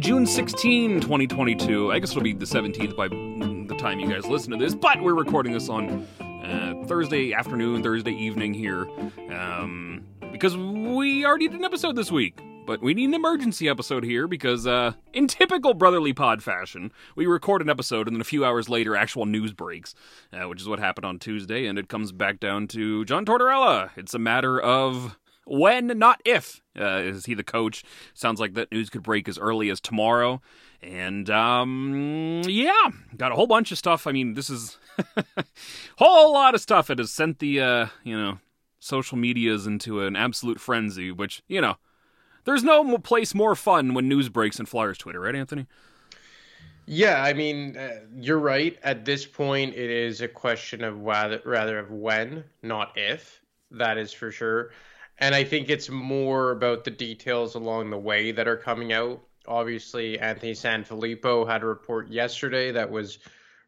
June 16, 2022. I guess it'll be the 17th by the time you guys listen to this, but we're recording this on uh, Thursday afternoon, Thursday evening here, um, because we already did an episode this week. But we need an emergency episode here because, uh, in typical Brotherly Pod fashion, we record an episode and then a few hours later, actual news breaks, uh, which is what happened on Tuesday, and it comes back down to John Tortorella. It's a matter of when, not if. Uh, is he the coach? Sounds like that news could break as early as tomorrow. And, um, yeah, got a whole bunch of stuff. I mean, this is whole lot of stuff. It has sent the, uh, you know, social medias into an absolute frenzy, which, you know, there's no place more fun when news breaks in Flyers Twitter, right, Anthony? Yeah, I mean, uh, you're right. At this point, it is a question of rather, rather of when, not if. That is for sure. And I think it's more about the details along the way that are coming out. Obviously, Anthony Sanfilippo had a report yesterday that was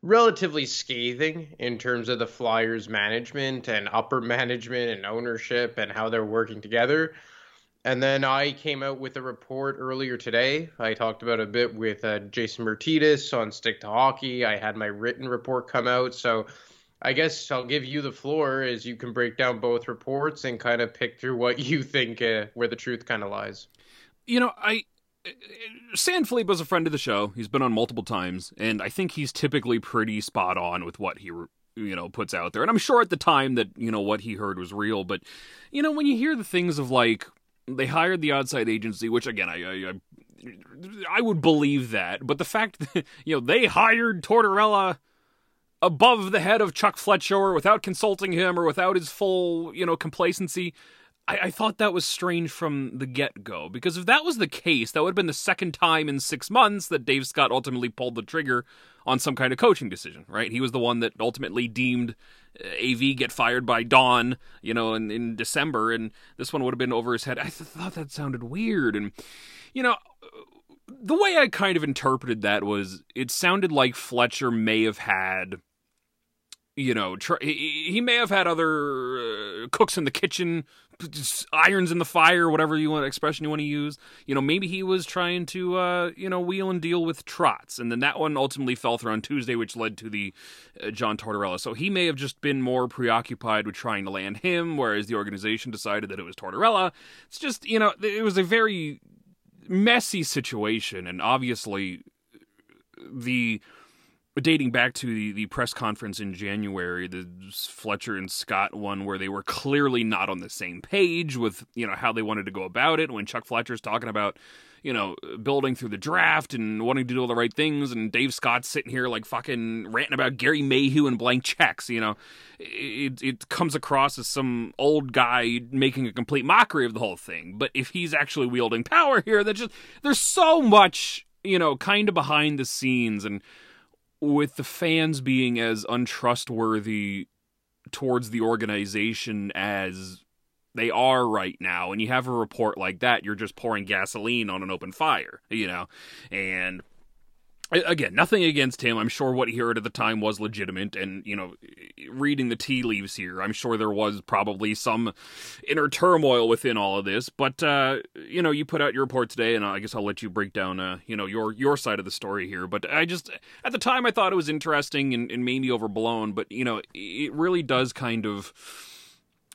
relatively scathing in terms of the Flyers management and upper management and ownership and how they're working together. And then I came out with a report earlier today. I talked about a bit with uh, Jason Myrtetus on Stick to Hockey. I had my written report come out. So I guess I'll give you the floor as you can break down both reports and kind of pick through what you think uh, where the truth kind of lies. You know, I. Sanfilippo was a friend of the show. He's been on multiple times, and I think he's typically pretty spot on with what he you know puts out there and i'm sure at the time that you know what he heard was real but you know when you hear the things of like they hired the outside agency, which again, I, I, I would believe that. But the fact that you know they hired Tortorella above the head of Chuck Fletcher without consulting him or without his full you know complacency. I, I thought that was strange from the get go because if that was the case, that would have been the second time in six months that Dave Scott ultimately pulled the trigger on some kind of coaching decision, right? He was the one that ultimately deemed uh, AV get fired by Dawn, you know, in, in December, and this one would have been over his head. I th- thought that sounded weird. And, you know, the way I kind of interpreted that was it sounded like Fletcher may have had you know, he, he may have had other uh, cooks in the kitchen, irons in the fire, whatever you want expression you want to use. You know, maybe he was trying to, uh, you know, wheel and deal with Trotz, and then that one ultimately fell through on Tuesday, which led to the uh, John Tortorella. So he may have just been more preoccupied with trying to land him, whereas the organization decided that it was Tortorella. It's just, you know, it was a very messy situation, and obviously the dating back to the, the press conference in January, the Fletcher and Scott one where they were clearly not on the same page with, you know, how they wanted to go about it. When Chuck Fletcher's talking about, you know, building through the draft and wanting to do all the right things, and Dave Scott's sitting here like fucking ranting about Gary Mayhew and blank checks, you know, it, it comes across as some old guy making a complete mockery of the whole thing. But if he's actually wielding power here, that just, there's so much, you know, kind of behind the scenes and, with the fans being as untrustworthy towards the organization as they are right now and you have a report like that you're just pouring gasoline on an open fire you know? And again nothing against him. I'm sure what he heard at the time was legitimate and you know reading the tea leaves here i'm sure there was probably some inner turmoil within all of this but uh, you know you put out your report today and i guess i'll let you break down uh, you know your your side of the story here but i just at the time i thought it was interesting and, and maybe overblown but you know it really does kind of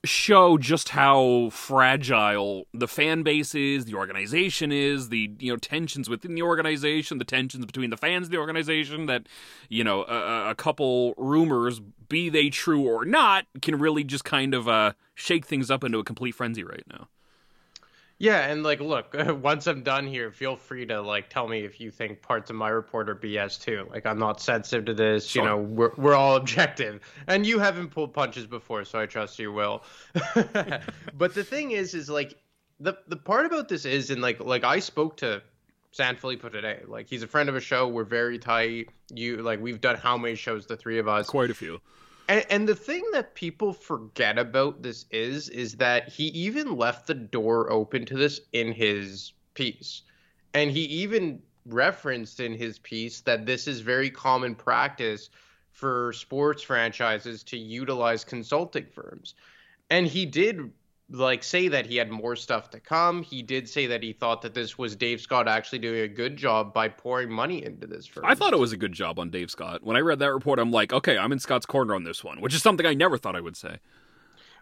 show just how fragile the fan base is, the organization is, the you know tensions within the organization, the tensions between the fans of the organization. That you know a, a couple rumors, be they true or not, can really just kind of uh, shake things up into a complete frenzy right now. Yeah, and like, look, once I'm done here, feel free to like tell me if you think parts of my report are BS too. Like, I'm not sensitive to this. Sure. You know, we're we're all objective, and you haven't pulled punches before, so I trust you will. but the thing is, is like the the part about this is, and like like I spoke to Sanfilippo today. Like, he's a friend of a show. We're very tight. You like we've done how many shows? The three of us. Quite a few. And, and the thing that people forget about this is, is that he even left the door open to this in his piece. And he even referenced in his piece that this is very common practice for sports franchises to utilize consulting firms. And he did like say that he had more stuff to come. He did say that he thought that this was Dave Scott actually doing a good job by pouring money into this firm. I thought it was a good job on Dave Scott. When I read that report, I'm like, okay, I'm in Scott's corner on this one, which is something I never thought I would say.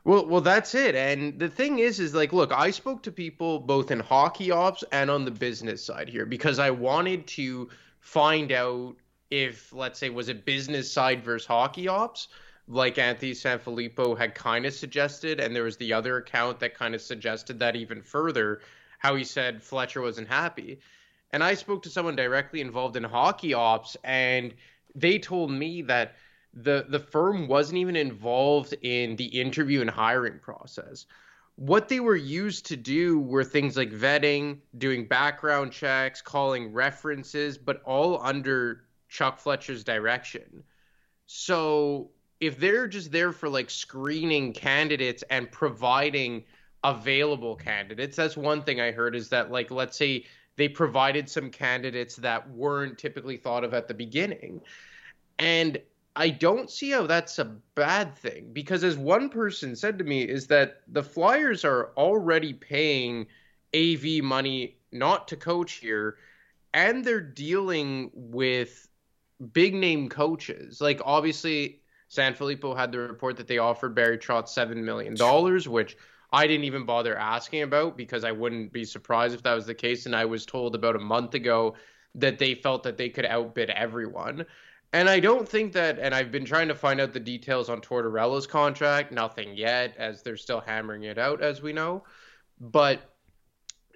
Well, well, that's it. And the thing is, is like, look, I spoke to people both in hockey ops and on the business side here because I wanted to find out if, let's say, was it business side versus hockey ops, like Anthony Sanfilippo had kind of suggested, and there was the other account that kind of suggested that even further, how he said Fletcher wasn't happy. And I spoke to someone directly involved in hockey ops, and they told me that the the firm wasn't even involved in the interview and hiring process. What they were used to do were things like vetting, doing background checks, calling references, but all under Chuck Fletcher's direction. So if they're just there for like screening candidates and providing available candidates, that's one thing I heard is that like let's say they provided some candidates that weren't typically thought of at the beginning. And I don't see how that's a bad thing because, as one person said to me, is that the Flyers are already paying AV money not to coach here, and they're dealing with big name coaches. Like obviously, Sanfilippo had the report that they offered Barry Trotz seven million dollars, which I didn't even bother asking about because I wouldn't be surprised if that was the case. And I was told about a month ago that they felt that they could outbid everyone. And I don't think that, and I've been trying to find out the details on Tortorella's contract, nothing yet, as they're still hammering it out, as we know. But,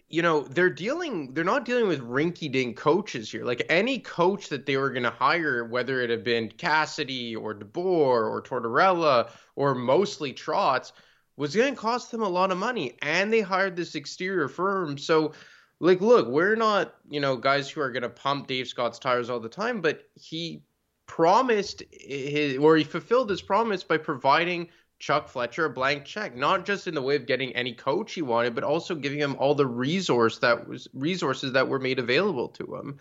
you know, they're dealing, they're not dealing with rinky dink coaches here. Like any coach that they were going to hire, whether it had been Cassidy or DeBoer or Tortorella or mostly Trotz, was going to cost them a lot of money. And they hired this exterior firm. So, like, look, we're not, you know, guys who are going to pump Dave Scott's tires all the time, but he promised his or he fulfilled his promise by providing Chuck Fletcher a blank check, not just in the way of getting any coach he wanted, but also giving him all the resource that was resources that were made available to him.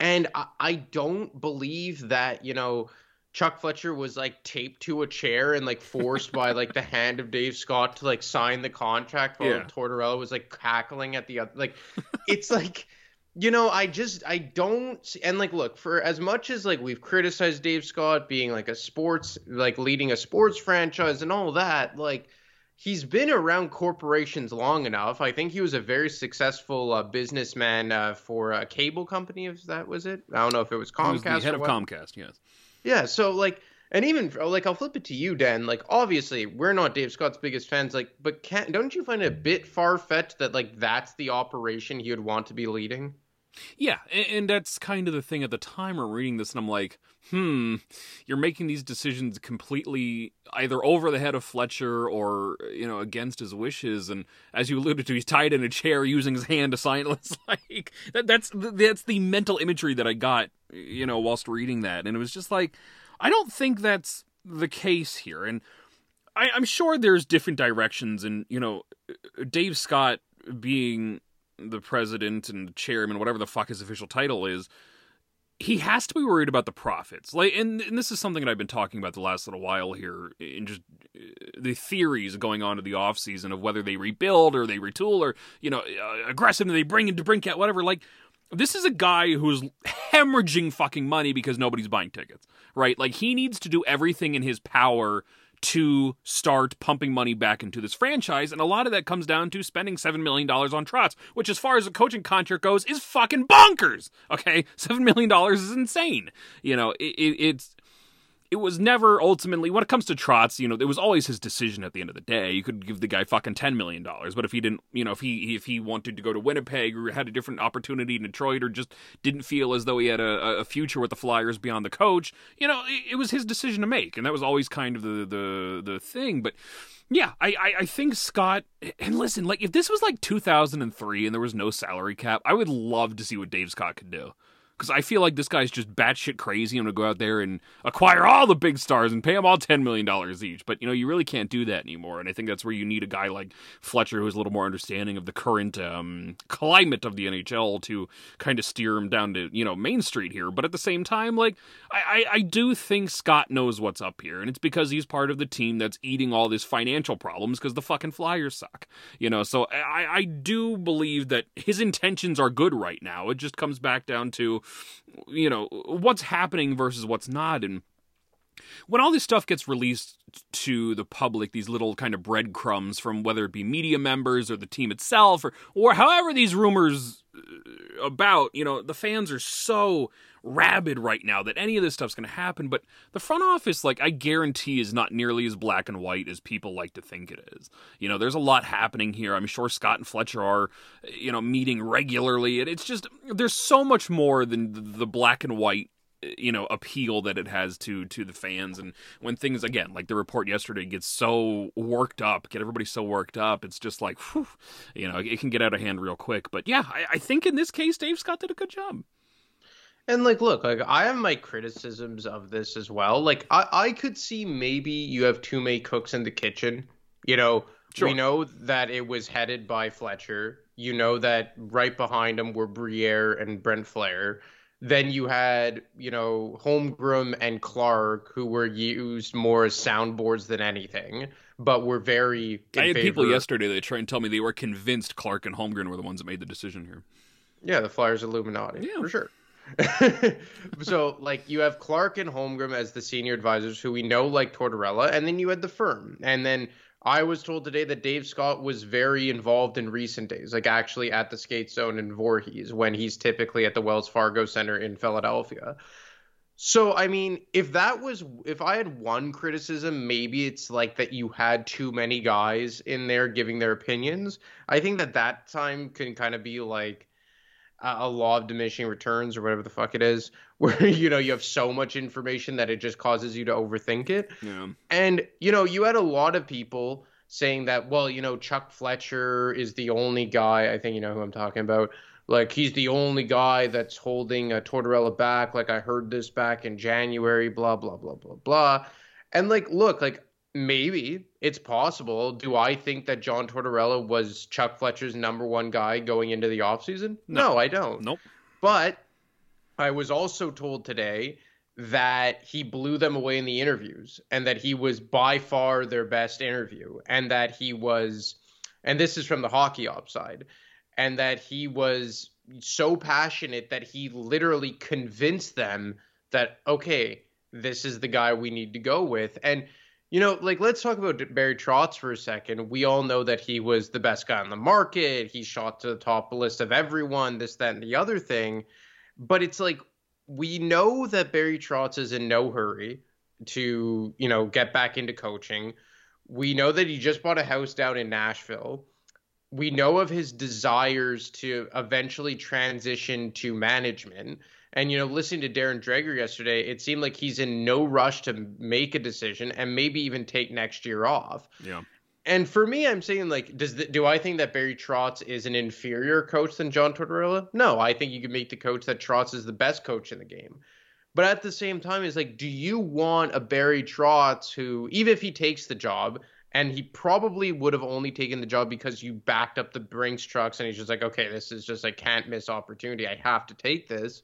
And I, I don't believe that, you know, Chuck Fletcher was like taped to a chair and like forced by like the hand of Dave Scott to like sign the contract while yeah. Tortorella was like cackling at the other like it's like you know, I just I don't and like look for as much as like we've criticized Dave Scott being like a sports like leading a sports franchise and all that, like he's been around corporations long enough. I think he was a very successful uh, businessman uh, for a cable company. If that was it, I don't know if it was Comcast. He was the head of what. Comcast, yes. Yeah, so like, and even like I'll flip it to you, Dan. Like, obviously we're not Dave Scott's biggest fans. Like, but can't don't you find it a bit far fetched that like that's the operation he would want to be leading? Yeah, and that's kind of the thing at the time we're reading this, and I'm like, hmm, you're making these decisions completely either over the head of Fletcher or you know against his wishes. And as you alluded to, he's tied in a chair using his hand to sign. It's like that, that's that's the mental imagery that I got, you know, whilst reading that, and it was just like, I don't think that's the case here, and I, I'm sure there's different directions, and you know, Dave Scott being the president and chairman, whatever the fuck his official title is, he has to be worried about the profits. Like, and, and this is something that I've been talking about the last little while here, in just uh, the theories going on to the off season of whether they rebuild or they retool or you know uh, aggressive they bring in DeBrincat, whatever. Like, this is a guy who's hemorrhaging fucking money because nobody's buying tickets, right? Like, he needs to do everything in his power to start pumping money back into this franchise. And a lot of that comes down to spending $7 million on Trotz, which, as far as a coaching contract goes, is fucking bonkers. Okay. $7 million is insane. You know, it, it, it's it was never ultimately when it comes to Trotz, you know, it was always his decision at the end of the day. You could give the guy fucking ten million dollars, but if he didn't, you know, if he if he wanted to go to Winnipeg or had a different opportunity in Detroit or just didn't feel as though he had a, a future with the Flyers beyond the coach, you know, it, it was his decision to make, and that was always kind of the the the thing. But yeah, I, I, I think Scott and listen, like if this was like 2003 and there was no salary cap, I would love to see what Dave Scott could do because I feel like this guy's just batshit crazy. I'm gonna go out there and acquire all the big stars and pay them all ten million dollars each. But you know, you really can't do that anymore. And I think that's where you need a guy like Fletcher, who's a little more understanding of the current um, climate of the NHL, to kind of steer him down to you know Main Street here. But at the same time, like I, I, I do think Scott knows what's up here, and it's because he's part of the team that's eating all these financial problems because the fucking Flyers suck. You know, so I, I do believe that his intentions are good right now. It just comes back down to, you know, what's happening versus what's not. And when all this stuff gets released to the public, these little kind of breadcrumbs from whether it be media members or the team itself or, or however these rumors Uh, about, you know, the fans are so rabid right now that any of this stuff's going to happen. But the front office, like, I guarantee is not nearly as black and white as people like to think it is. You know, there's a lot happening here. I'm sure Scott and Fletcher are, you know, meeting regularly. And it's just, there's so much more than the black and white you know appeal that it has to to the fans and when things again like the report yesterday gets so worked up get everybody so worked up it's just like whew, you know it can get out of hand real quick but yeah I, I think in this case dave scott did a good job and like, look, like I have my criticisms of this as well. Like, I I could see maybe you have too many cooks in the kitchen. You know, sure. we know that it was headed by Fletcher. You know that right behind him were Briere and Brent Flahr. Then you had, you know, Holmgren and Clark, who were used more as soundboards than anything, but were very. I had favor. people yesterday that try and tell me they were convinced Clark and Holmgren were the ones that made the decision here. Yeah, the Flyers Illuminati, yeah. for sure. so like you have Clark and Holmgren as the senior advisors who we know like Tortorella, and then you had the firm. And then I was told today that Dave Scott was very involved in recent days, like actually at the skate zone in Voorhees when he's typically at the Wells Fargo Center in Philadelphia. So I mean, if that was if I had one criticism, maybe it's like that you had too many guys in there giving their opinions. I think that that time can kind of be like a law of diminishing returns or whatever the fuck it is where you know you have so much information that it just causes you to overthink it yeah. and you know you had a lot of people saying that well you know chuck fletcher is the only guy i think you know who i'm talking about like he's the only guy that's holding a tortorella back like i heard this back in january blah blah blah blah blah and like look like Maybe it's possible. Do I think that John Tortorella was Chuck Fletcher's number one guy going into the offseason? No. no, I don't. Nope. But I was also told today that he blew them away in the interviews and that he was by far their best interview and that he was and this is from the hockey op side and that he was so passionate that he literally convinced them that okay this is the guy we need to go with and you know, like let's talk about Barry Trotz for a second. We all know that he was the best guy on the market. He shot to the top list of everyone, this, that, and the other thing. But it's like we know that Barry Trotz is in no hurry to, you know, get back into coaching. We know that he just bought a house down in Nashville. We know of his desires to eventually transition to management. And you know, listening to Darren Dreger yesterday, it seemed like he's in no rush to make a decision and maybe even take next year off. Yeah. And for me, I'm saying like, does the, do I think that Barry Trotz is an inferior coach than John Tortorella? No, I think you can make the coach that Trotz is the best coach in the game. But at the same time, it's like, do you want a Barry Trotz who, even if he takes the job, and he probably would have only taken the job because you backed up the Brinks trucks, and he's just like, okay, this is just I can't miss opportunity. I have to take this.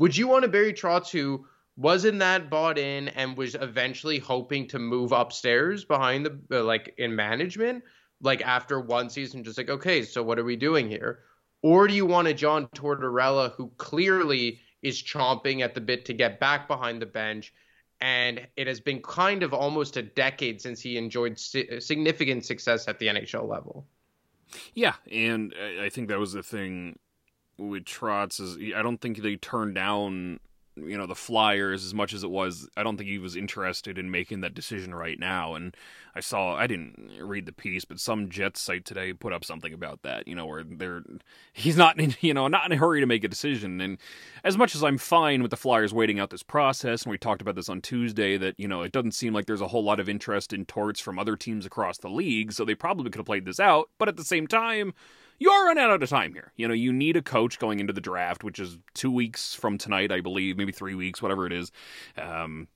Would you want a Barry Trotz who wasn't that bought in and was eventually hoping to move upstairs behind the uh, like in management, like after one season, just like okay, so what are we doing here? Or do you want a John Tortorella who clearly is chomping at the bit to get back behind the bench? And it has been kind of almost a decade since he enjoyed si- significant success at the NHL level. Yeah, and I think that was the thing with Trotz is I don't think they turned down you know the Flyers as much as it was. I don't think he was interested in making that decision right now. And I saw I didn't read the piece, but some Jets site today put up something about that. You know where they're he's not in you know not in a hurry to make a decision. And as much as I'm fine with the Flyers waiting out this process, and we talked about this on Tuesday, that you know it doesn't seem like there's a whole lot of interest in Torts from other teams across the league, so they probably could have played this out. But at the same time you are running out of time here. You know, you need a coach going into the draft, which is two weeks from tonight, I believe, maybe three weeks, whatever it is. Um,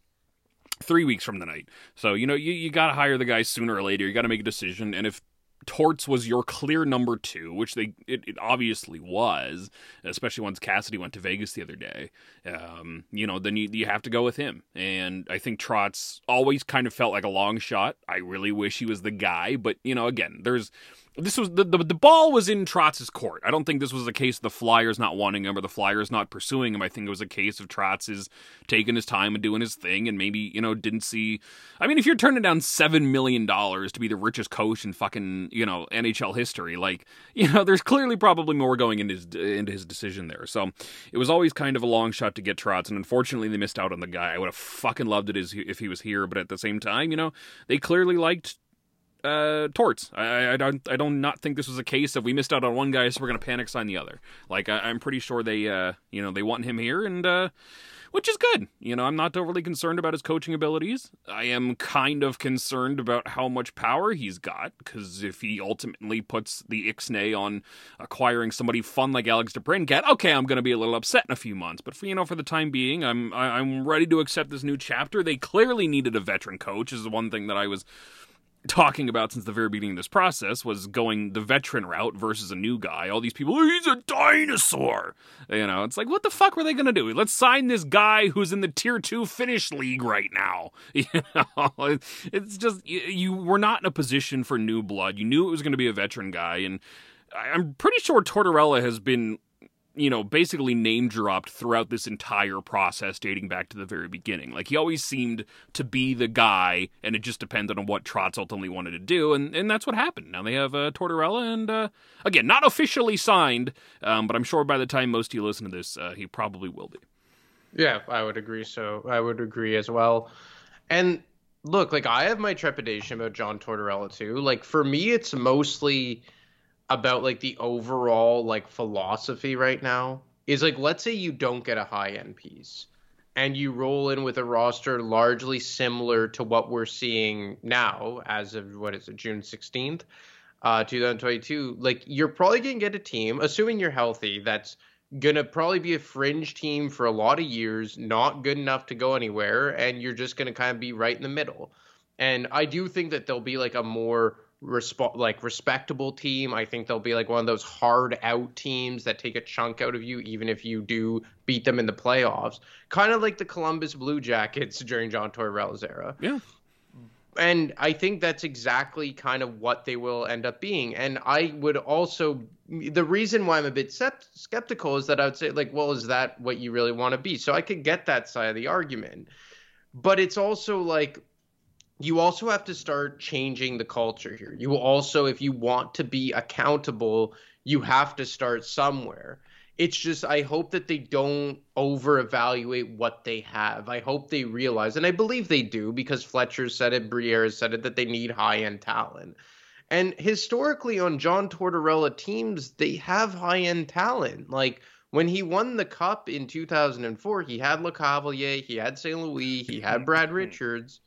three weeks from tonight. So, you know, you, you got to hire the guy sooner or later. You got to make a decision. And if Torts was your clear number two, which they it, it, obviously was, especially once Cassidy went to Vegas the other day. Um, you know, then you you have to go with him. And I think Trotz always kind of felt like a long shot. I really wish he was the guy, but you know, again, there's this was the, the, the ball was in Trotz's court. I don't think this was a case of the Flyers not wanting him or the Flyers not pursuing him. I think it was a case of Trotz's taking his time and doing his thing, and maybe you know didn't see. I mean, if you're turning down seven million dollars to be the richest coach in fucking you know NHL history, like you know, there's clearly probably more going into his into his decision there. So it was always kind of a long shot to get Trotz, and unfortunately they missed out on the guy. I would have fucking loved it if he was here, but at the same time, you know, they clearly liked uh, torts. I, I don't I don't not think this was a case of we missed out on one guy, so we're gonna panic sign the other. Like I, am pretty sure they uh, you know they want him here, and uh, which is good. You know I'm not overly concerned about his coaching abilities. I am kind of concerned about how much power he's got because if he ultimately puts the ixnay on acquiring somebody fun like Alex DeBrincat, okay, I'm gonna be a little upset in a few months. But for you know for the time being, I'm I'm ready to accept this new chapter. They clearly needed a veteran coach. Is the one thing that I was talking about since the very beginning of this process was going the veteran route versus a new guy. All these people, he's a dinosaur. You know, it's like, what the fuck were they going to do? Let's sign this guy who's in the tier two Finnish league right now. You know, it's just, you, you were not in a position for new blood. You knew it was going to be a veteran guy. And I'm pretty sure Tortorella has been you know, basically name dropped throughout this entire process dating back to the very beginning. Like he always seemed to be the guy, and it just depended on what Trotz ultimately wanted to do, and, and that's what happened. Now they have uh, Tortorella, and uh, again, not officially signed, um, but I'm sure by the time most of you listen to this, uh, he probably will be. Yeah, I would agree. So I would agree as well. And look, like I have my trepidation about John Tortorella too. Like for me, it's mostly about like the overall like philosophy right now is like let's say you don't get a high end piece and you roll in with a roster largely similar to what we're seeing now as of what is it June 16th uh 2022 like you're probably going to get a team assuming you're healthy that's going to probably be a fringe team for a lot of years not good enough to go anywhere and you're just going to kind of be right in the middle. And I do think that there'll be like a more resp- like respectable team. I think they'll be like one of those hard out teams that take a chunk out of you, even if you do beat them in the playoffs. Kind of like the Columbus Blue Jackets during John Tortorella's era. Yeah. And I think that's exactly kind of what they will end up being. And I would also, the reason why I'm a bit skeptical is that I would say, like, well, is that what you really want to be? So I could get that side of the argument. But it's also like, you also have to start changing the culture here. You also, if you want to be accountable, you have to start somewhere. It's just, I hope that they don't over evaluate what they have. I hope they realize, and I believe they do because Fletcher said it, Briere said it, that they need high end talent. And historically, on John Tortorella teams, they have high end talent. Like, when he won the cup in 2004, he had Lecavalier, he had St. Louis, he had Brad mm-hmm. Richards.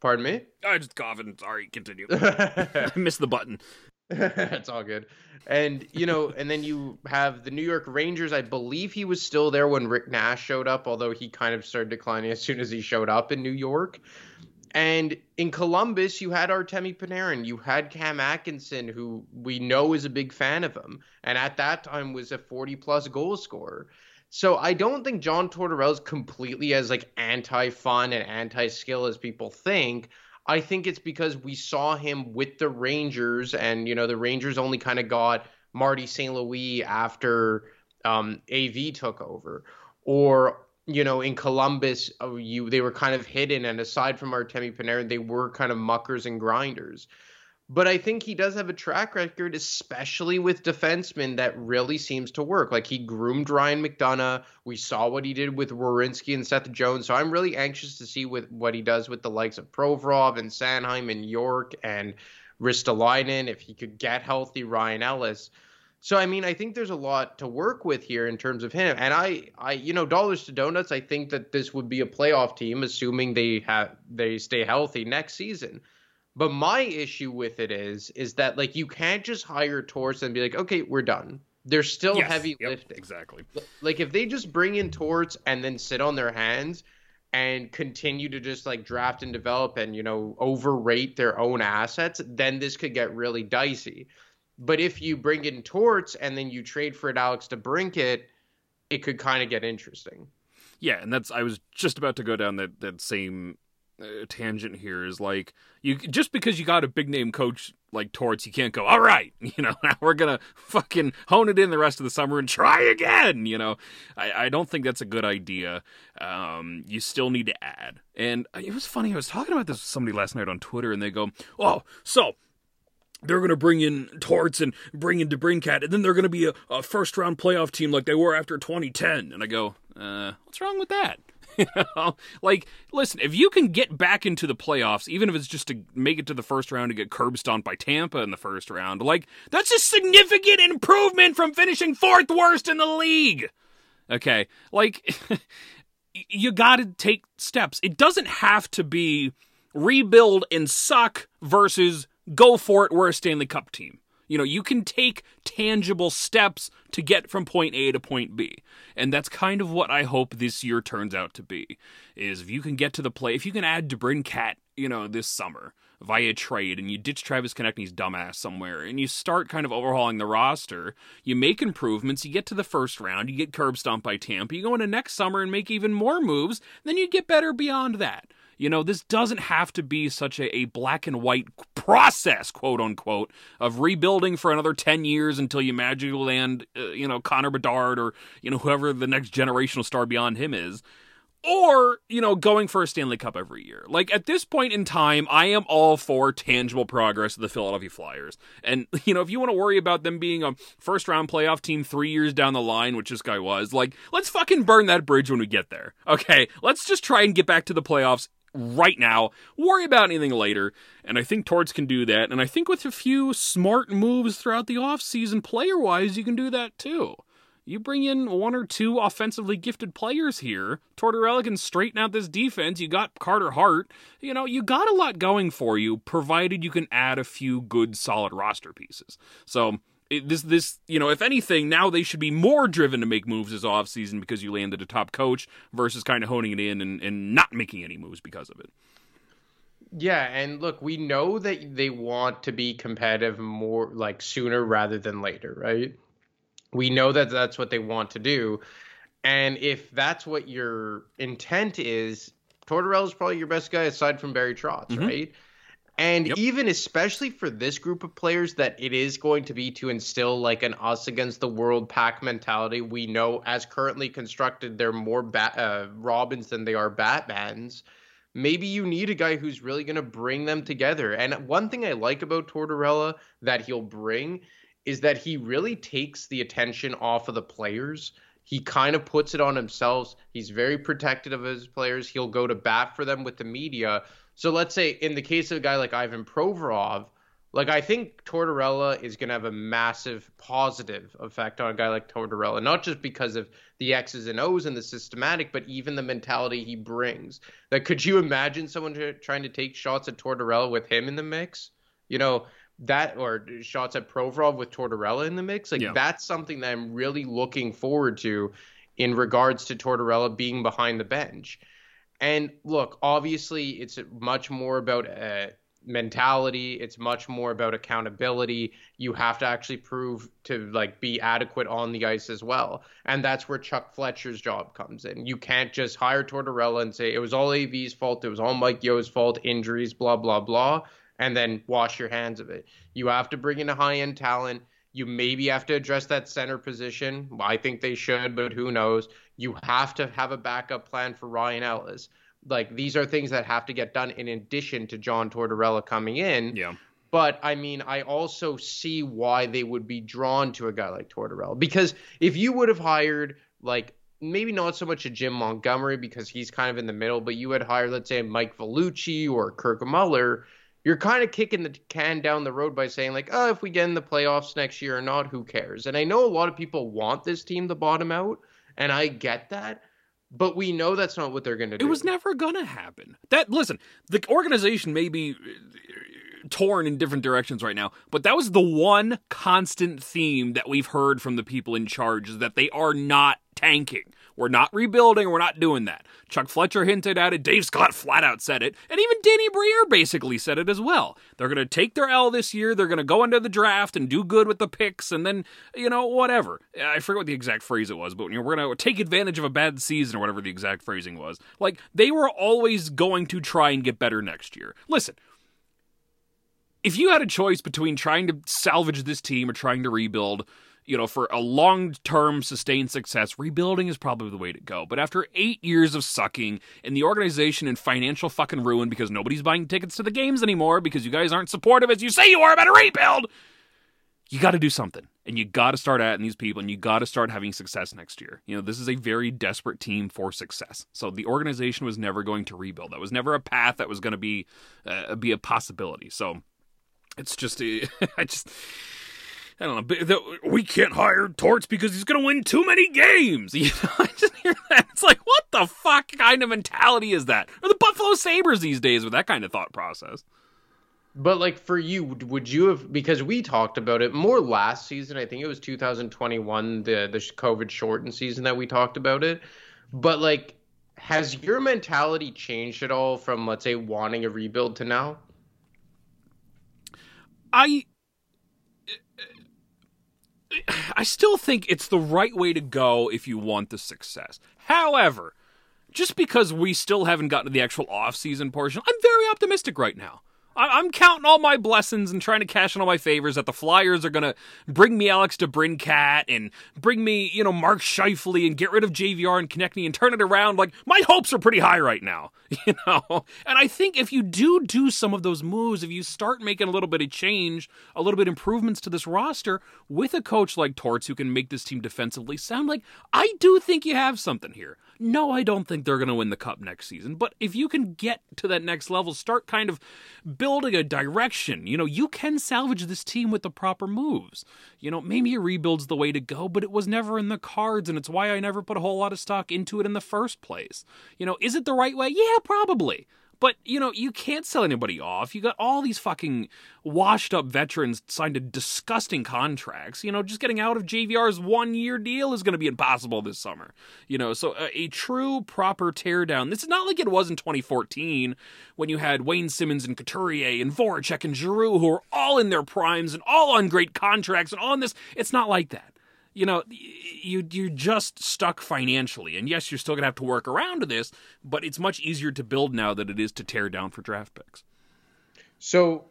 Pardon me? I just coughing. Sorry, continue. I missed the button. it's all good. And you know, and then you have the New York Rangers. I believe he was still there when Rick Nash showed up, although he kind of started declining as soon as he showed up in New York. And in Columbus, you had Artemi Panarin, you had Cam Atkinson, who we know is a big fan of him, and at that time was a 40 plus goal scorer. So I don't think John Tortorella is completely as like anti-fun and anti-skill as people think. I think it's because we saw him with the Rangers, and you know the Rangers only kind of got Marty St. Louis after um, AV took over, or you know in Columbus, uh, you they were kind of hidden, and aside from Artemi Panarin, they were kind of muckers and grinders. But I think he does have a track record, especially with defensemen, that really seems to work. Like he groomed Ryan McDonagh. We saw what he did with Werenski and Seth Jones. So I'm really anxious to see with what he does with the likes of Provorov and Sanheim and York and Ristolainen. If he could get healthy, Ryan Ellis. So I mean, I think there's a lot to work with here in terms of him. And I, I, you know, dollars to donuts. I think that this would be a playoff team, assuming they have they stay healthy next season. But my issue with it is, is that like you can't just hire Torts and be like, okay, we're done. They're still Yes, heavy yep, lifting. exactly. Like if they just bring in Torts and then sit on their hands and continue to just like draft and develop and you know overrate their own assets, then this could get really dicey. But if you bring in Torts and then you trade for it Alex DeBrincat, it could kind of get interesting. Yeah, and that's I was just about to go down that that same tangent here is like you just because you got a big name coach like Torts, you can't go all right. You know, now we're gonna fucking hone it in the rest of the summer and try again. You know, I, I don't think that's a good idea. Um, you still need to add. And it was funny. I was talking about this with somebody last night on Twitter, and they go, "Oh, so." They're going to bring in Torts and bring in DeBrincat, and then they're going to be a, a first round playoff team like they were after 2010. And I go, uh, what's wrong with that? you know, like, listen, if you can get back into the playoffs, even if it's just to make it to the first round and get curb stomped by Tampa in the first round, like, that's a significant improvement from finishing fourth worst in the league. Okay, like, you got to take steps. It doesn't have to be rebuild and suck versus go for it. We're a Stanley Cup team. You know, you can take tangible steps to get from point A to point B. And that's kind of what I hope this year turns out to be. Is if you can get to the play, if you can add DeBrincat, you know, this summer via trade and you ditch Travis Konecny's dumbass somewhere and you start kind of overhauling the roster, you make improvements, you get to the first round, you get curb stomped by Tampa, you go into next summer and make even more moves, then you get better beyond that. You know, this doesn't have to be such a, a black and white process, quote unquote, of rebuilding for another 10 years until you magically land, uh, you know, Connor Bedard or, you know, whoever the next generational star beyond him is. Or, you know, going for a Stanley Cup every year. Like, at this point in time, I am all for tangible progress of the Philadelphia Flyers. And, you know, if you want to worry about them being a first round playoff team three years down the line, which this guy was, like, let's fucking burn that bridge when we get there. Okay? Let's just try and get back to the playoffs right now. Worry about anything later. And I think Torts can do that. And I think with a few smart moves throughout the offseason, player wise, you can do that too. You bring in one or two offensively gifted players here. Tortorella can straighten out this defense. You got Carter Hart. You know, you got a lot going for you, provided you can add a few good, solid roster pieces. So, this this you know if anything now they should be more driven to make moves this offseason because you landed a top coach versus kind of honing it in and, and not making any moves because of it Yeah, and look, we know that they want to be competitive more like sooner rather than later, right? We know that that's what they want to do. And if that's what your intent is, Tortorella is probably your best guy aside from Barry Trotz, Mhm. right? And Yep. even especially for this group of players, that it is going to be to instill like an us against the world pack mentality. We know as currently constructed, they're more bat- uh, Robins than they are Batmans maybe you need a guy who's really going to bring them together. And one thing I like about Tortorella that he'll bring is that he really takes the attention off of the players. He kind of puts it on himself. He's very protective of his players. He'll go to bat for them with the media. So let's say in the case of a guy like Ivan Provorov, like I think Tortorella is going to have a massive positive effect on a guy like Tortorella, not just because of the X's and O's and the systematic, but even the mentality he brings. Like, could you imagine someone tr- trying to take shots at Tortorella with him in the mix? You know that, or shots at Provorov with Tortorella in the mix. Like Yeah. that's something that I'm really looking forward to in regards to Tortorella being behind the bench. And look, obviously, it's much more about uh, mentality. It's much more about accountability. You have to actually prove to like be adequate on the ice as well, and that's where Chuck Fletcher's job comes in. You can't just hire Tortorella and say it was all AV's fault, it was all Mike Yeo's fault, injuries, blah blah blah, and then wash your hands of it. You have to bring in a high end talent. You maybe have to address that center position. I think they should, but who knows? You have to have a backup plan for Ryan Ellis. Like these are things that have to get done in addition to John Tortorella coming in. yeah But I mean, I also see why they would be drawn to a guy like Tortorella because if you would have hired like maybe not so much a Jim Montgomery because he's kind of in the middle, but you had hired let's say Mike Vellucci or Kirk Muller, you're kind of kicking the can down the road by saying like, oh, if we get in the playoffs next year or not, who cares? And I know a lot of people want this team to bottom out, and I get that. But we know that's not what they're going to do. It was never gonna happen. That listen, the organization may be uh, torn in different directions right now. But that was the one constant theme that we've heard from the people in charge is that they are not tanking. We're not rebuilding. We're not doing that. Chuck Fletcher hinted at it. Dave Scott flat out said it. And even Danny Briere basically said it as well. They're going to take their L this year. They're going to go into the draft and do good with the picks and then, you know, whatever. I forget what the exact phrase it was, but you know, we're going to take advantage of a bad season or whatever the exact phrasing was. Like, they were always going to try and get better next year. Listen, if you had a choice between trying to salvage this team or trying to rebuild, you know, for a long term sustained success, rebuilding is probably the way to go. But after eight years of sucking and the organization in financial fucking ruin because nobody's buying tickets to the games anymore because you guys aren't supportive as you say you are about a rebuild, you got to do something. And you got to start adding these people and you got to start having success next year. You know, this is a very desperate team for success. So the organization was never going to rebuild. That was never a path that was going to be uh, be a possibility. So it's just a, I just I don't know. We can't hire Torts because he's going to win too many games. You know, I just hear that. It's like, what the fuck kind of mentality is that? Or the Buffalo Sabres these days with that kind of thought process. But like for you, would you have because we talked about it more last season? I think it was 2021, the the COVID shortened season that we talked about it. But like, has your mentality changed at all from let's say wanting a rebuild to now? I I still think it's the right way to go if you want the success. However, just because we still haven't gotten to the actual off-season portion, I'm very optimistic right now. I'm counting all my blessings and trying to cash in all my favors that the Flyers are going to bring me Alex DeBrincat and bring me, you know, Mark Scheifele and get rid of JVR and Konecny and turn it around. Like, my hopes are pretty high right now, you know? And I think if you do do some of those moves, if you start making a little bit of change, a little bit improvements to this roster with a coach like Torts who can make this team defensively sound like, I do think you have something here. No, I don't think they're going to win the cup next season. But if you can get to that next level, start kind of building a direction, you know, you can salvage this team with the proper moves. You know, maybe a rebuild's the way to go, but it was never in the cards, and it's why I never put a whole lot of stock into it in the first place. You know, is it the right way? Yeah, probably. But, you know, you can't sell anybody off. You got all these fucking washed up veterans signed to disgusting contracts. You know, just getting out of JVR's one year deal is going to be impossible this summer. You know, so a, a true, proper teardown. This is not like it was in 2014 when you had Wayne Simmonds and Couturier and Voracek and Giroux who were all in their primes and all on great contracts and all on this. It's not like that you know, you you're just stuck financially. And yes, you're still gonna have to work around this, but it's much easier to build now than it is to tear down for draft picks. So,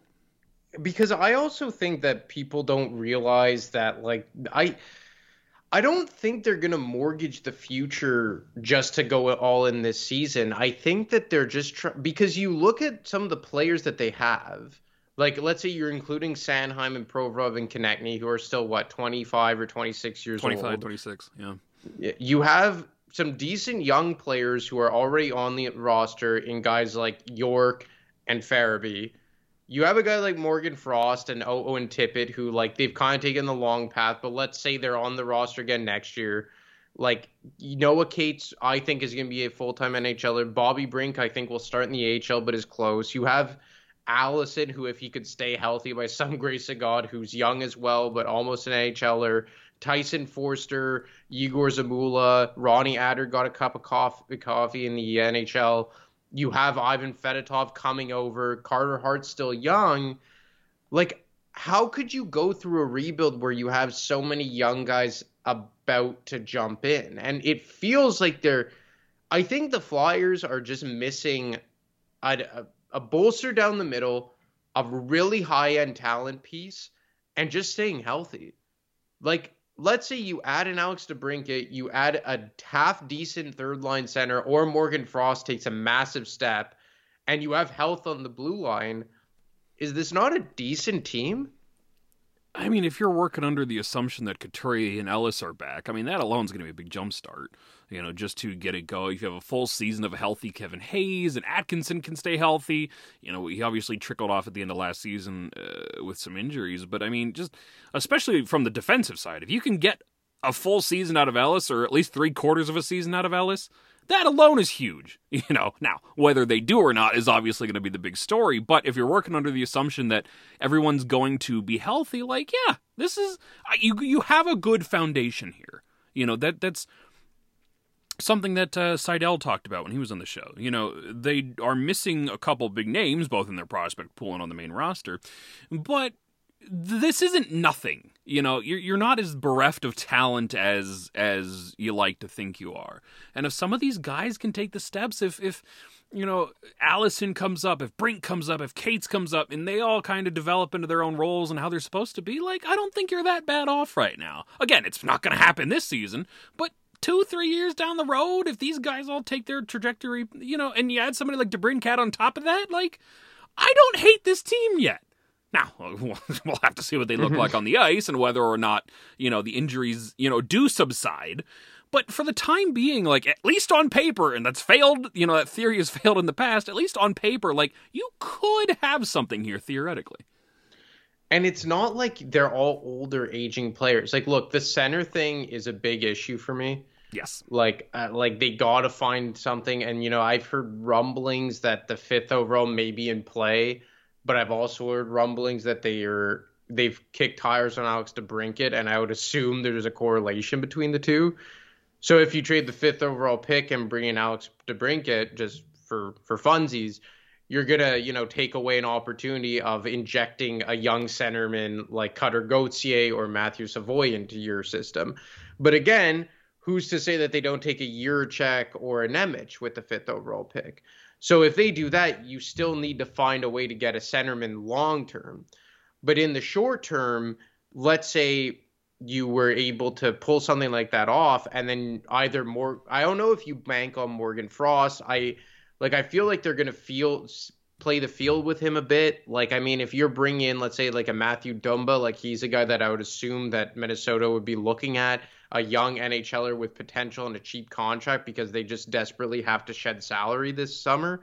because I also think that people don't realize that, like, I. I don't think they're going to mortgage the future just to go all in this season. I think that they're just tr- because you look at some of the players that they have like let's say you're including Sanheim and Provorov and Konecny, who are still what 25 or 26 years 25, old. 26, yeah. You have some decent young players who are already on the roster in guys like York and Farabee. You have a guy like Morgan Frost and Owen Tippett who like they've kind of taken the long path, but let's say they're on the roster again next year. Like Noah Cates, I think is going to be a full time NHLer. Bobby Brink, I think will start in the AHL, but is close. You have Allison, who, if he could stay healthy by some grace of God, who's young as well, but almost an AHLer. Tyson Foerster, Igor Zamula, Ronnie Attard got a cup of coffee, coffee in the NHL. You have Ivan Fedotov coming over. Carter Hart's still young. Like, how could you go through a rebuild where you have so many young guys about to jump in? And it feels like they're. I think the Flyers are just missing a a bolster down the middle, a really high end talent piece, and just staying healthy. Like, let's say you add an Alex DeBrincat, you add a half decent third line center, or Morgan Frost takes a massive step, and you have health on the blue line. Is this not a decent team? I mean, if you're working under the assumption that Couturier and Ellis are back, I mean, that alone is going to be a big jump start, you know, just to get it going. If you have a full season of a healthy Kevin Hayes and Atkinson can stay healthy, you know, he obviously trickled off at the end of last season uh, with some injuries, but I mean, just especially from the defensive side, if you can get a full season out of Ellis or at least three quarters of a season out of Ellis, That alone is huge. You know, now whether they do or not is obviously going to be the big story. But if you're working under the assumption that everyone's going to be healthy, like yeah, this is you. You have a good foundation here. You know that that's something that uh, Seidel talked about when he was on the show. You know, they are missing a couple big names, both in their prospect pool and on the main roster, but this isn't nothing. You know, you're you're not as bereft of talent as as you like to think you are. And if some of these guys can take the steps, if if you know Allison comes up, if Brink comes up, if Cates comes up, and they all kind of develop into their own roles and how they're supposed to be, like I don't think you're that bad off right now. Again, it's not going to happen this season, but two, three years down the road, if these guys all take their trajectory, you know, and you add somebody like DeBrincat on top of that, like I don't hate this team yet. Now we'll have to see what they look mm-hmm. like on the ice and whether or not you know the injuries you know do subside. But for the time being, like at least on paper, and that's failed. You know that theory has failed in the past. At least on paper, like you could have something here theoretically. And it's not like they're all older, aging players. Like, look, the center thing is a big issue for me. Yes. Like, uh, like they got to find something. And you know, I've heard rumblings that the fifth overall may be in play but I've also heard rumblings that they are they've kicked tires on Alex DeBrincat, and I would assume there's a correlation between the two. So if you trade the fifth overall pick and bring in Alex DeBrincat just for for funsies, you're gonna you know take away an opportunity of injecting a young centerman like Cutter Gauthier or Matthew Savoie into your system. But again, who's to say that they don't take a Jiricek or an Nemec with the fifth overall pick? So if they do that, you still need to find a way to get a centerman long term. But in the short term, let's say you were able to pull something like that off and then either more I don't know if you bank on Morgan Frost. I like I feel like they're going to feel play the field with him a bit. Like I mean if you're bringing in let's say like a Matthew Dumba, like he's a guy that I would assume that Minnesota would be looking at a young NHLer with potential and a cheap contract because they just desperately have to shed salary this summer.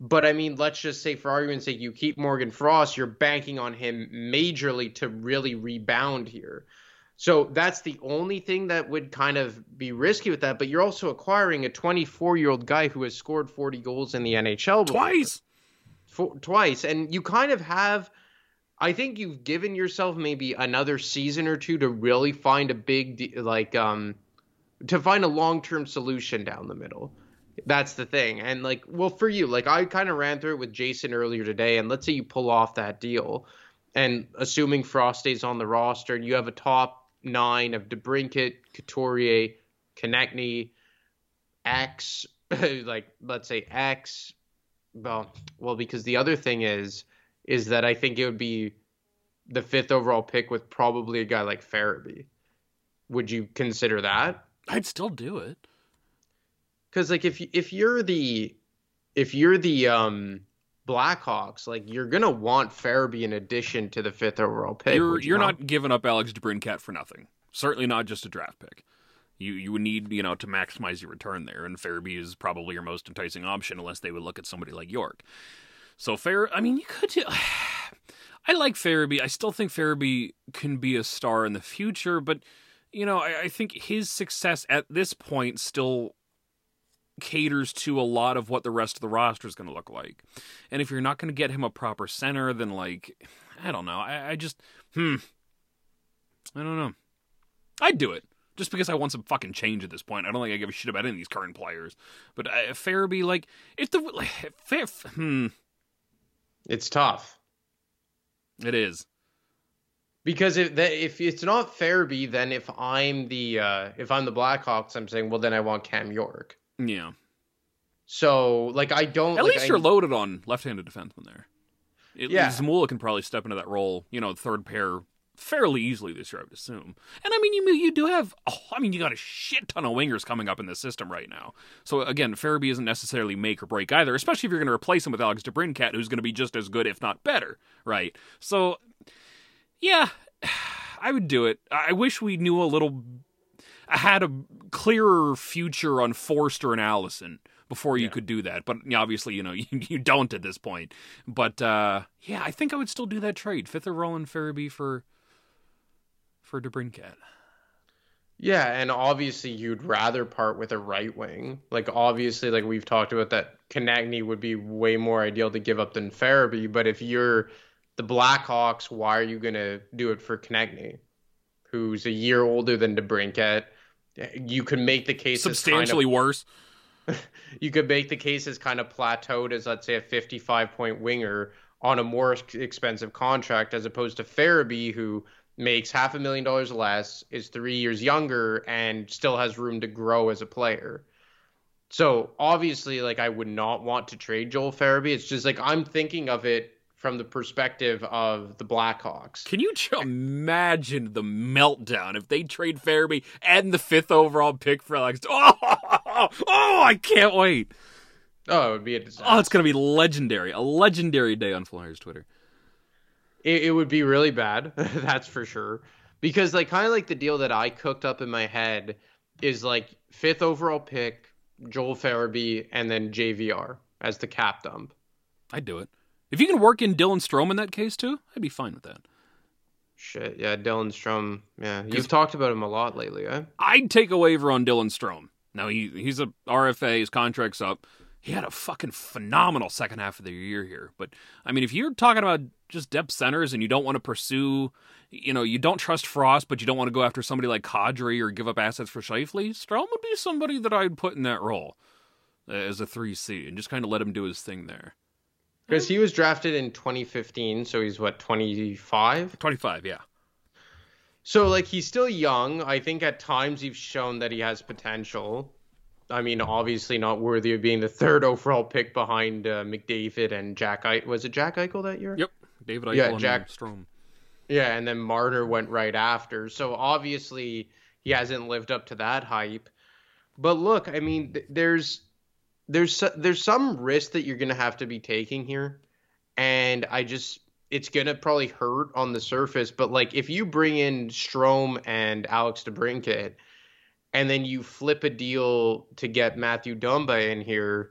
But I mean, let's just say for argument's sake, you keep Morgan Frost, you're banking on him majorly to really rebound here. So that's the only thing that would kind of be risky with that. But you're also acquiring a 24 year old guy who has scored 40 goals in the NHL before. twice. For, twice. And you kind of have I think you've given yourself maybe another season or two to really find a big like um to find a long-term solution down the middle. That's the thing. And like well for you, like I kind of ran through it with Jason earlier today and let's say you pull off that deal and assuming Frost stays on the roster and you have a top 9 of DeBrincat, Couturier, Konecny, X like let's say X well well because the other thing is is that I think it would be the fifth overall pick with probably a guy like Farabee. Would you consider that? I'd still do it. Cuz like if if you're the if you're the um Blackhawks, like you're gonna want Farabee in addition to the fifth overall pick. You're you're not? not giving up Alex DeBrincat for nothing. Certainly not just a draft pick. You you would need you know to maximize your return there, and Farabee is probably your most enticing option unless they would look at somebody like York. So fair. I mean, you could. Do, I like Farabee. I still think Farabee can be a star in the future, but you know, I, I think his success at this point still caters to a lot of what the rest of the roster is going to look like. And if you're not going to get him a proper center, then like, I don't know. I, I just, hmm, I don't know. I'd do it just because I want some fucking change at this point. I don't think I give a shit about any of these current players. But uh, Farabee, like, if the like, hmm, it's tough. It is. Because if that, if it's not Farabee, then if I'm the uh, if I'm the Blackhawks, I'm saying, well, then I want Cam York. Yeah. So like I don't. At like, least I, you're loaded on left-handed defenseman there. At yeah. Zamula can probably step into that role. You know, third pair fairly easily this year, I would assume. And I mean, you you do have, oh, I mean, you got a shit ton of wingers coming up in the system right now. So again, Farabee isn't necessarily make or break either, especially if you're going to replace him with Alex DeBrincat, who's going to be just as good, if not better, right? So, yeah, I would do it. I wish we knew a little, had a clearer future on Foerster and Allison before you yeah. could do that. But obviously, you know, you, you don't at this point. But uh, yeah, I think I would still do that trade. Fifth of Roland Farabee for for DeBrincat. Yeah, and obviously you'd rather part with a right wing. Like obviously, like we've talked about that Konecny would be way more ideal to give up than Farabee. But if you're the Blackhawks, why are you gonna do it for Konecny, who's a year older than DeBrincat? You can make the case substantially kind of, worse. you could make the case as kind of plateaued as let's say a 55 point winger on a more expensive contract as opposed to Farabee, who makes half a million dollars less, is three years younger, and still has room to grow as a player. So obviously, like I would not want to trade Joel Farabee. It's just like I'm thinking of it from the perspective of the Blackhawks. Can you imagine the meltdown if they trade Farabee and the fifth overall pick for Alex? Oh, oh, oh I can't wait. Oh, it would be a disaster. Oh, it's gonna be legendary. A legendary day on Flyers Twitter it, it would be really bad. that's for sure. Because like kind of like the deal that I cooked up in my head is like fifth overall pick, Joel Farabee, and then JVR as the cap dump. I'd do it. If you can work in Dylan Strome in that case too, I'd be fine with that. Shit, yeah, Dylan Strome. Yeah, you've talked about him a lot lately, eh? I'd take a waiver on Dylan Strome. Now he he's a RFA, his contract's up he had a fucking phenomenal second half of the year here. But I mean, if you're talking about just depth centers and you don't want to pursue, you know, you don't trust Frost, but you don't want to go after somebody like Kadri or give up assets for Scheifele, Strome would be somebody that I'd put in that role as a 3C and just kind of let him do his thing there. Because he was drafted in 2015, so he's what, 25? 25, yeah. So, like, he's still young. I think at times he's shown that he has potential. I mean, obviously not worthy of being the third overall pick behind uh, McDavid and Jack. Eichel. was it Jack Eichel that year? Yep, David Eichel yeah, Jack Strome. Yeah, and then Marner went right after. So obviously he hasn't lived up to that hype. But look, I mean, there's there's there's some risk that you're gonna have to be taking here, and I just it's gonna probably hurt on the surface. But like if you bring in Strome and Alex DeBrincat – and then you flip a deal to get Matthew Dumba in here,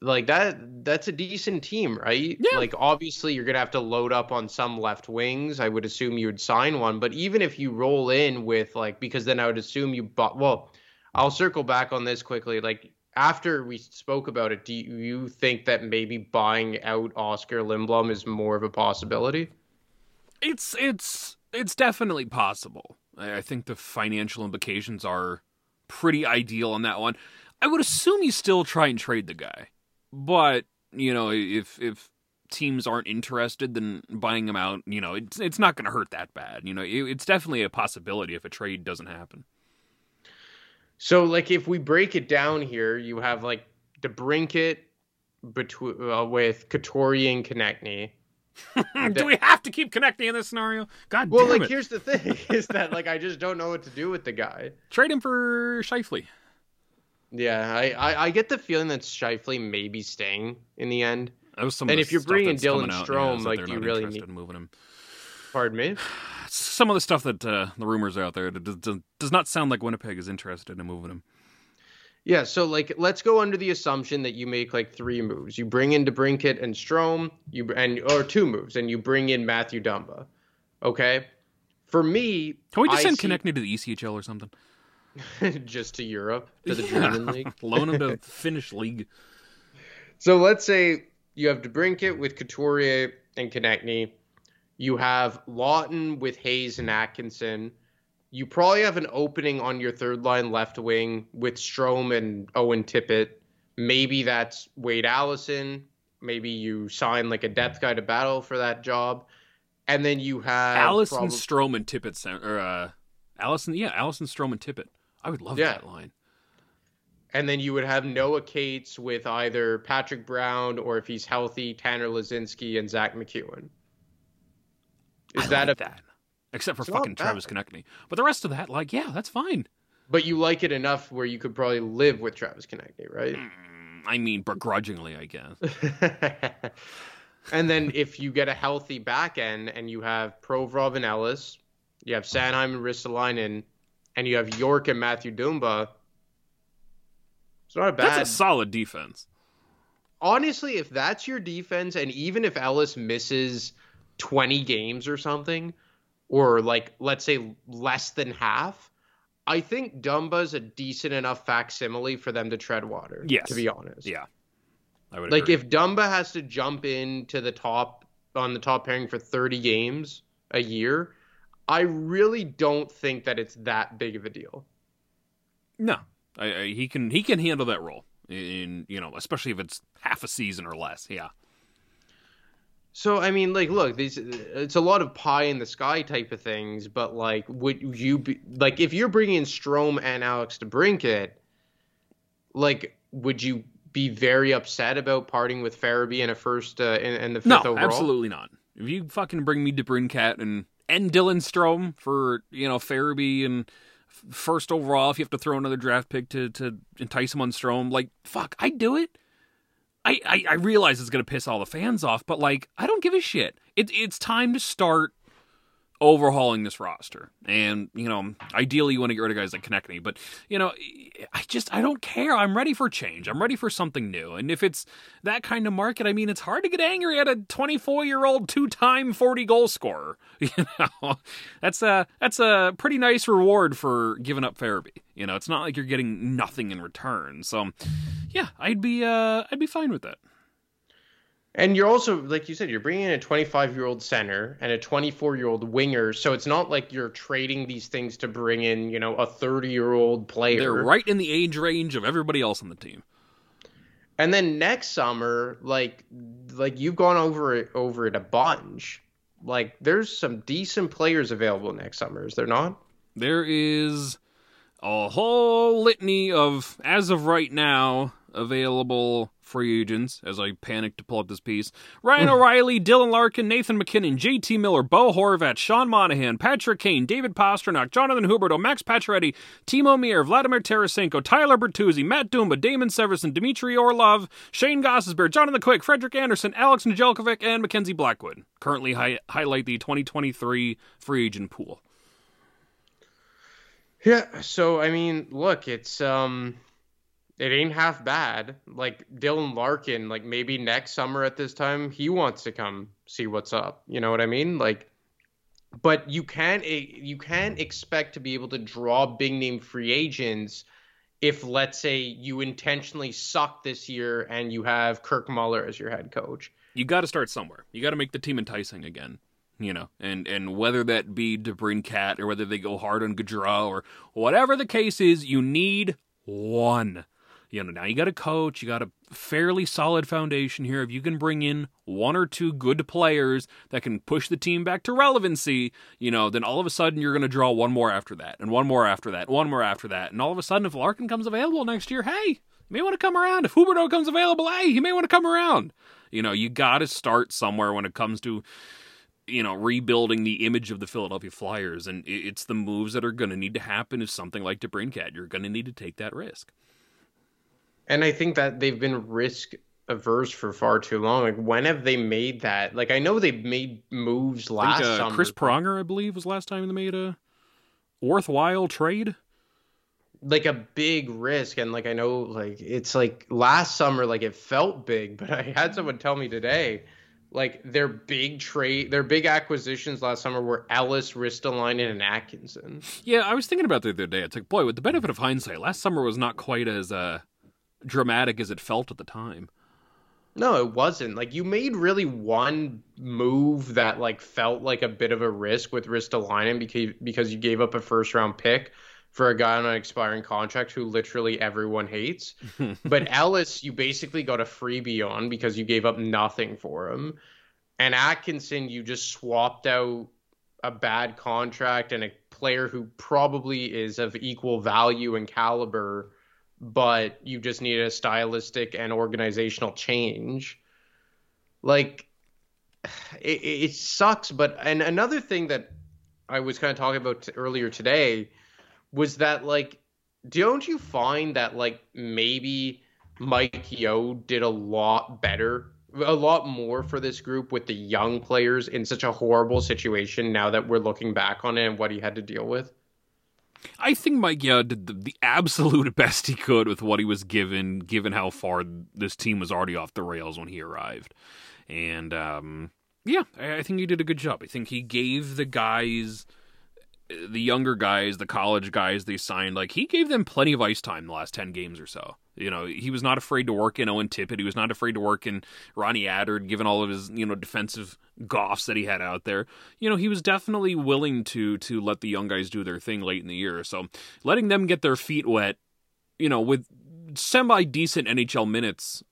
like that that's a decent team, right? Yeah. Like obviously you're gonna have to load up on some left wings. I would assume you would sign one, but even if you roll in with like because then I would assume you bought well, I'll circle back on this quickly. Like after we spoke about it, do you think that maybe buying out Oscar Lindblom is more of a possibility? It's it's it's definitely possible. I think the financial implications are pretty ideal on that one. I would assume you still try and trade the guy, but you know if if teams aren't interested, then buying him out, you know, it's it's not going to hurt that bad. You know, it, it's definitely a possibility if a trade doesn't happen. So, like, if we break it down here, you have like DeBrincat between uh, with Couturier and Konecny. Do we have to keep Konecny in this scenario? God damn it. well, like it. here's the thing: is that like I just don't know what to do with the guy. Trade him for Scheifele. Yeah, I, I, I get the feeling that Scheifele may be staying in the end. That was some. And if you're bringing Dylan Strome, yeah, like, do you really need moving him? Pardon me. Some of the stuff that uh, the rumors are out there does, does not sound like Winnipeg is interested in moving him. Yeah, so like let's go under the assumption that you make like three moves. You bring in DeBrincat and Strome, you and or two moves, and you bring in Matthew Dumba. Okay, for me, can we just I send see... Konecny to the ECHL or something? just to Europe to the yeah. German league, loan him to the Finnish league. So let's say you have DeBrincat with Couturier and Konecny. You have Laughton with Hayes and Atkinson you probably have an opening on your third line left wing with Strome and Owen Tippett. Maybe that's Wade Allison. Maybe you sign like a depth guy to battle for that job. And then you have Allison, prob- Strome, and Tippett. Or uh, Allison, yeah, Allison, Strome, and Tippett. I would love yeah. that line. And then you would have Noah Cates with either Patrick Brown or if he's healthy, Tanner Laczynski and Zach MacEwen. Is I that like a that except for it's fucking Travis Konecny. But the rest of that, like, yeah, that's fine. But you like it enough where you could probably live with Travis Konecny, right? Mm, I mean, begrudgingly, I guess. and then if you get a healthy back end and you have Provorov and Ellis, you have Sanheim and Ristolainen, and you have York and Matthew Dumba, it's not a bad. That's a solid defense. Honestly, if that's your defense, and even if Ellis misses 20 games or something, or like let's say less than half, I think Dumba's a decent enough facsimile for them to tread water. Yes. To be honest. Yeah. I would Like agree. if Dumba has to jump into the top on the top pairing for 30 games a year, I really don't think that it's that big of a deal. no, I, I, he can he can handle that role. In you know, especially if it's half a season or less. Yeah. So I mean, like, look, these it's a lot of pie in the sky type of things, but like, would you be like if you're bringing in Strome and Alex DeBrincat, like, would you be very upset about parting with Farabee in a first uh, in, in the fifth No, overall? absolutely not. If you fucking bring me DeBrincat and and Dylan Strome for you know Farabee and first overall, if you have to throw another draft pick to to entice him on Strome, like fuck, I'd do it. I, I, realize it's gonna piss all the fans off, but like I don't give a shit. It, it's time to start overhauling this roster. And, you know, ideally you want to get rid of guys like Konecny, but you know, I just I don't care. I'm ready for change. I'm ready for something new. And if it's that kind of market, I mean it's hard to get angry at a 24 year old two time 40 goal scorer. You know, that's a that's a pretty nice reward for giving up Farabee. You know, it's not like you're getting nothing in return. So, yeah, I'd be uh I'd be fine with that. And you're also, like you said, you're bringing in a 25 year old center and a 24 year old winger. So it's not like you're trading these things to bring in, you know, a 30 year old player. They're right in the age range of everybody else on the team. And then next summer, like, like you've gone over it over it a bunch. Like, there's some decent players available next summer, is there not? There is a whole litany of, as of right now, available free agents as I panic to pull up this piece. Ryan O'Reilly, Dylan Larkin, Nathan MacKinnon, JT Miller, Bo Horvat, Sean Monahan, Patrick Kane, David Pastrnak, Jonathan Huberdeau, Max Pacioretty, Timo Meier, Vladimir Tarasenko, Tyler Bertuzzi, Matt Dumba, Damon Severson, Dmitry Orlov, Shayne Gostisbehere, Jonathan Quick, Frederik Andersen, Alex Nedeljkovic, and Mackenzie Blackwood. Currently hi- highlight the 2023 free agent pool. Yeah. So I mean, look, it's um, it ain't half bad. Like Dylan Larkin, like maybe next summer at this time, he wants to come see what's up. You know what I mean? Like, but you can't eh, you can't expect to be able to draw big name free agents if let's say you intentionally suck this year and you have Kirk Muller as your head coach. you got to start somewhere. You got to make the team enticing again, you know, and and whether that be Cat or whether they go hard on Gaudreau or whatever the case is, you need one. You know, now you got a coach, you got a fairly solid foundation here. If you can bring in one or two good players that can push the team back to relevancy, you know, then all of a sudden you're going to draw one more after that, and one more after that, one more after that, and all of a sudden, if Larkin comes available next year, hey, you may want to come around. If Huberdeau comes available, hey, you may want to come around. You know, you got to start somewhere when it comes to, you know, rebuilding the image of the Philadelphia Flyers. And it's the moves that are going to need to happen if something like DeBrincat. You're going to need to take that risk. And I think that they've been risk averse for far too long. Like, when have they made that? Like, I know they've made moves last think uh, summer. Chris Pronger, I believe, was last time they made a worthwhile trade. like a big risk and like I know like it's like last summer like it felt big but I had someone tell me today like their big trade their big acquisitions last summer were Ellis, Ristolainen and Atkinson. Yeah, I was thinking about that the other day. It's like, boy, with the benefit of hindsight, last summer was not quite as uh, dramatic as it felt at the time. No, it wasn't. Like you made really one move that like felt like a bit of a risk with Ristolainen because because you gave up a first round pick for a guy on an expiring contract who literally everyone hates. but Ellis, you basically got a freebie on because you gave up nothing for him. And Atkinson, you just swapped out a bad contract and a player who probably is of equal value and caliber, but you just need a stylistic and organizational change. Like, it, it sucks. But and another thing that I was kind of talking about earlier today was that like don't you find that like maybe Mike Yeo did a lot better, a lot more for this group with the young players in such a horrible situation now that we're looking back on it and what he had to deal with? I think Mike Yeo did the, the absolute best he could with what he was given, given how far this team was already off the rails when he arrived, and um, yeah, I, I think he did a good job. I think he gave the guys the younger guys, the college guys they signed, like he gave them plenty of ice time the last 10 games or so. You know, he was not afraid to work in Owen Tippett. He was not afraid to work in Ronnie Attard, given all of his, you know, defensive goffs that he had out there. You know, he was definitely willing to to let the young guys do their thing late in the year. So letting them get their feet wet, you know, with semi decent NHL minutes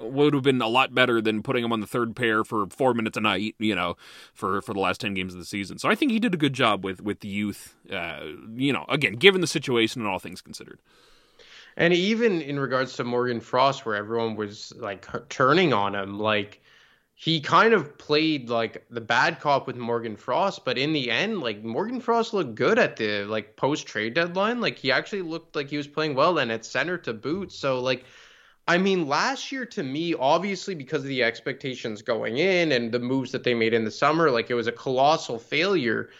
would have been a lot better than putting him on the third pair for four minutes a night, you know, for for the last ten games of the season. So I think he did a good job with with the youth. Uh, you know, again, given the situation and all things considered. And even in regards to Morgan Frost, where everyone was like turning on him, like he kind of played like the bad cop with Morgan Frost, but in the end, like Morgan Frost looked good at the like post trade deadline. Like he actually looked like he was playing well and at center to boot. So like I mean, last year to me, obviously because of the expectations going in and the moves that they made in the summer, like it was a colossal failure.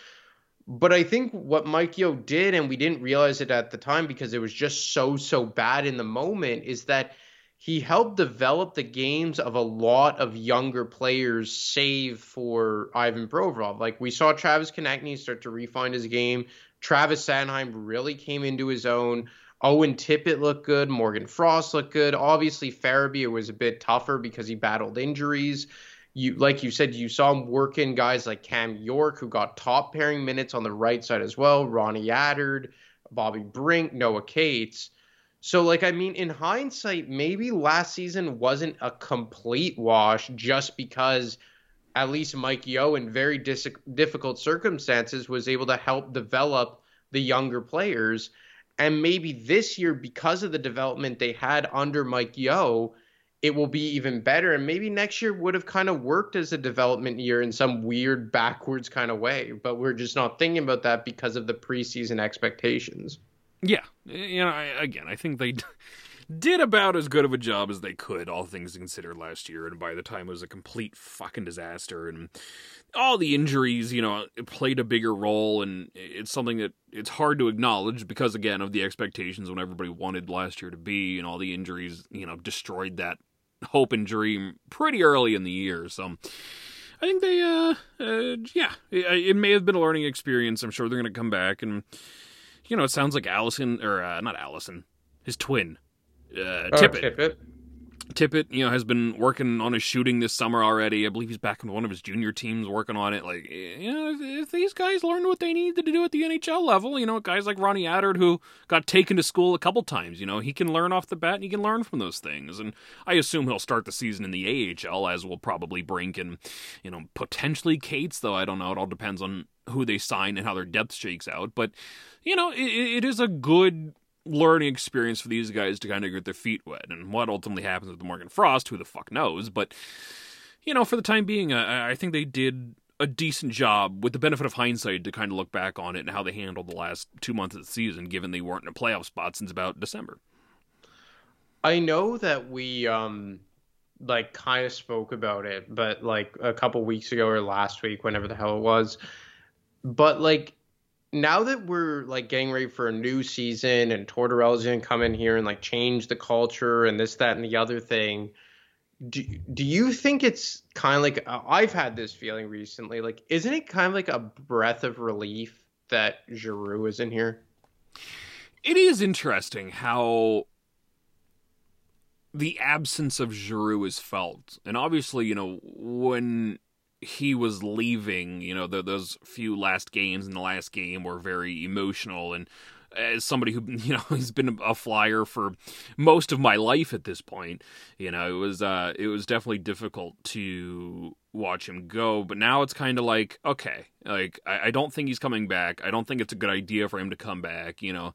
But I think what Mike Yeo did, and we didn't realize it at the time because it was just so, so bad in the moment, is that he helped develop the games of a lot of younger players, save for Ivan Provorov. Like we saw Travis Konecny start to refine his game. Travis Sanheim really came into his own. Owen Tippett looked good. Morgan Frost looked good. Obviously, Farabee was a bit tougher because he battled injuries. You, like you said, you saw him working guys like Cam York, who got top pairing minutes on the right side as well. Ronnie Attard, Bobby Brink, Noah Cates. So, like, I mean, in hindsight, maybe last season wasn't a complete wash just because at least Mike Yeo, in very dis- difficult circumstances, was able to help develop the younger players. And maybe this year, because of the development they had under Mike Yeo, it will be even better. And maybe next year would have kind of worked as a development year in some weird backwards kind of way. But we're just not thinking about that because of the preseason expectations. Yeah. You know, I, again, I think they did about as good of a job as they could, all things considered, last year. And by the time it was a complete fucking disaster. And all the injuries, you know, played a bigger role, and it's something that it's hard to acknowledge because, again, of the expectations when everybody wanted last year to be, and all the injuries, you know, destroyed that hope and dream pretty early in the year. So I think they, uh, uh yeah, it, it, may have been a learning experience. I'm sure they're going to come back, and you know, it sounds like Allison or uh, not Allison, his twin, uh, oh, Tippett. Tippett Tippett, you know, has been working on his shooting this summer already. I believe he's back in one of his junior teams working on it. Like, eh, you know, if, if these guys learn what they need to do at the NHL level, you know, guys like Ronnie Attard who got taken to school a couple times, you know, he can learn off the bat and he can learn from those things. And I assume he'll start the season in the AHL, as will probably Brink and, you know, potentially Cates, though I don't know. It all depends on who they sign and how their depth shakes out. But, you know, it, it is a good learning experience for these guys to kind of get their feet wet. And what ultimately happens with the Morgan Frost, who the fuck knows? But, you know, for the time being, uh, I think they did a decent job with the benefit of hindsight to kind of look back on it and how they handled the last two months of the season, given they weren't in a playoff spot since about December. I know that we, um, like, kind of spoke about it, but like a couple weeks ago or last week, whenever the hell it was. But, like, now that we're like getting ready for a new season and Tortorella's gonna come in here and like change the culture and this, that, and the other thing, do do you think it's kind of like uh, I've had this feeling recently? Like, isn't it kind of like a breath of relief that Giroux is in here? It is interesting how the absence of Giroux is felt, and obviously, you know, when he was leaving, you know, the, those few last games in the last game were very emotional. And as somebody who, you know, has been a flyer for most of my life at this point, you know, it was, uh, it was definitely difficult to watch him go. But now it's kind of like, okay, like, I, I don't think he's coming back. I don't think it's a good idea for him to come back, you know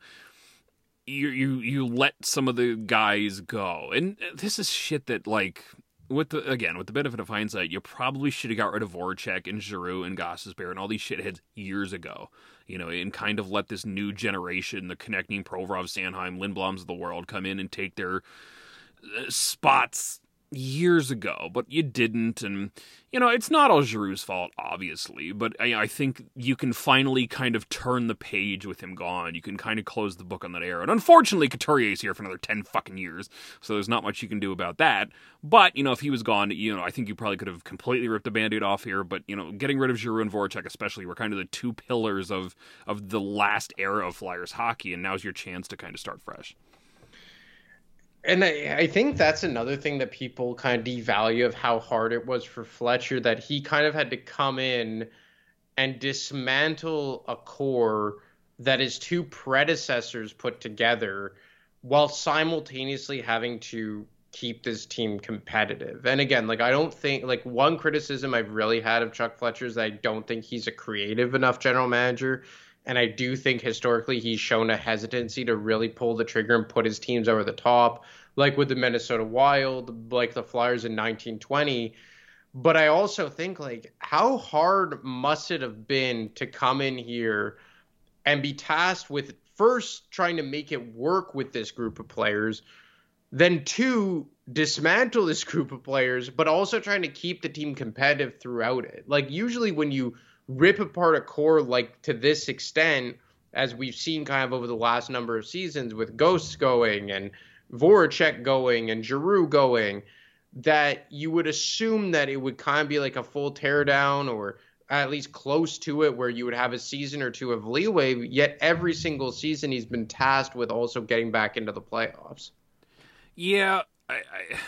you you you let some of the guys go and this is shit that like with the again with the benefit of hindsight, you probably should have got rid of Voracek and Giroux and Gostisbehere and all these shitheads years ago. You know, and kind of let this new generation, the Konecny Provorov, Sanheim, Lindbloms of the world, come in and take their uh, spots years ago, but you didn't. And, you know, it's not all Giroux's fault, obviously, but I, I, think you can finally kind of turn the page with him gone. You can kind of close the book on that era. And unfortunately, Couturier's here for another 10 fucking years, so there's not much you can do about that. But, you know, if he was gone, you know, I think you probably could have completely ripped the band aid off here. But, you know, getting rid of Giroux and Voracek, especially, were kind of the two pillars of, of the last era of Flyers hockey, and now's your chance to kind of start fresh and I, I, think that's another thing that people kind of devalue of how hard it was for Fletcher that he kind of had to come in and dismantle a core that his two predecessors put together while simultaneously having to keep this team competitive. And again, like I don't think like one criticism I've really had of Chuck Fletcher is I don't think he's a creative enough general manager. And I do think historically he's shown a hesitancy to really pull the trigger and put his teams over the top, like with the Minnesota Wild, like the Flyers in 1920. But I also think, like, how hard must it have been to come in here and be tasked with first trying to make it work with this group of players, then two, dismantle this group of players, but also trying to keep the team competitive throughout it. Like, usually when you rip apart a core like to this extent, as we've seen kind of over the last number of seasons with Ghosts going and Voracek going and Giroux going, that you would assume that it would kind of be like a full teardown or at least close to it where you would have a season or two of leeway yet every single season he's been tasked with also getting back into the playoffs. Yeah I, I,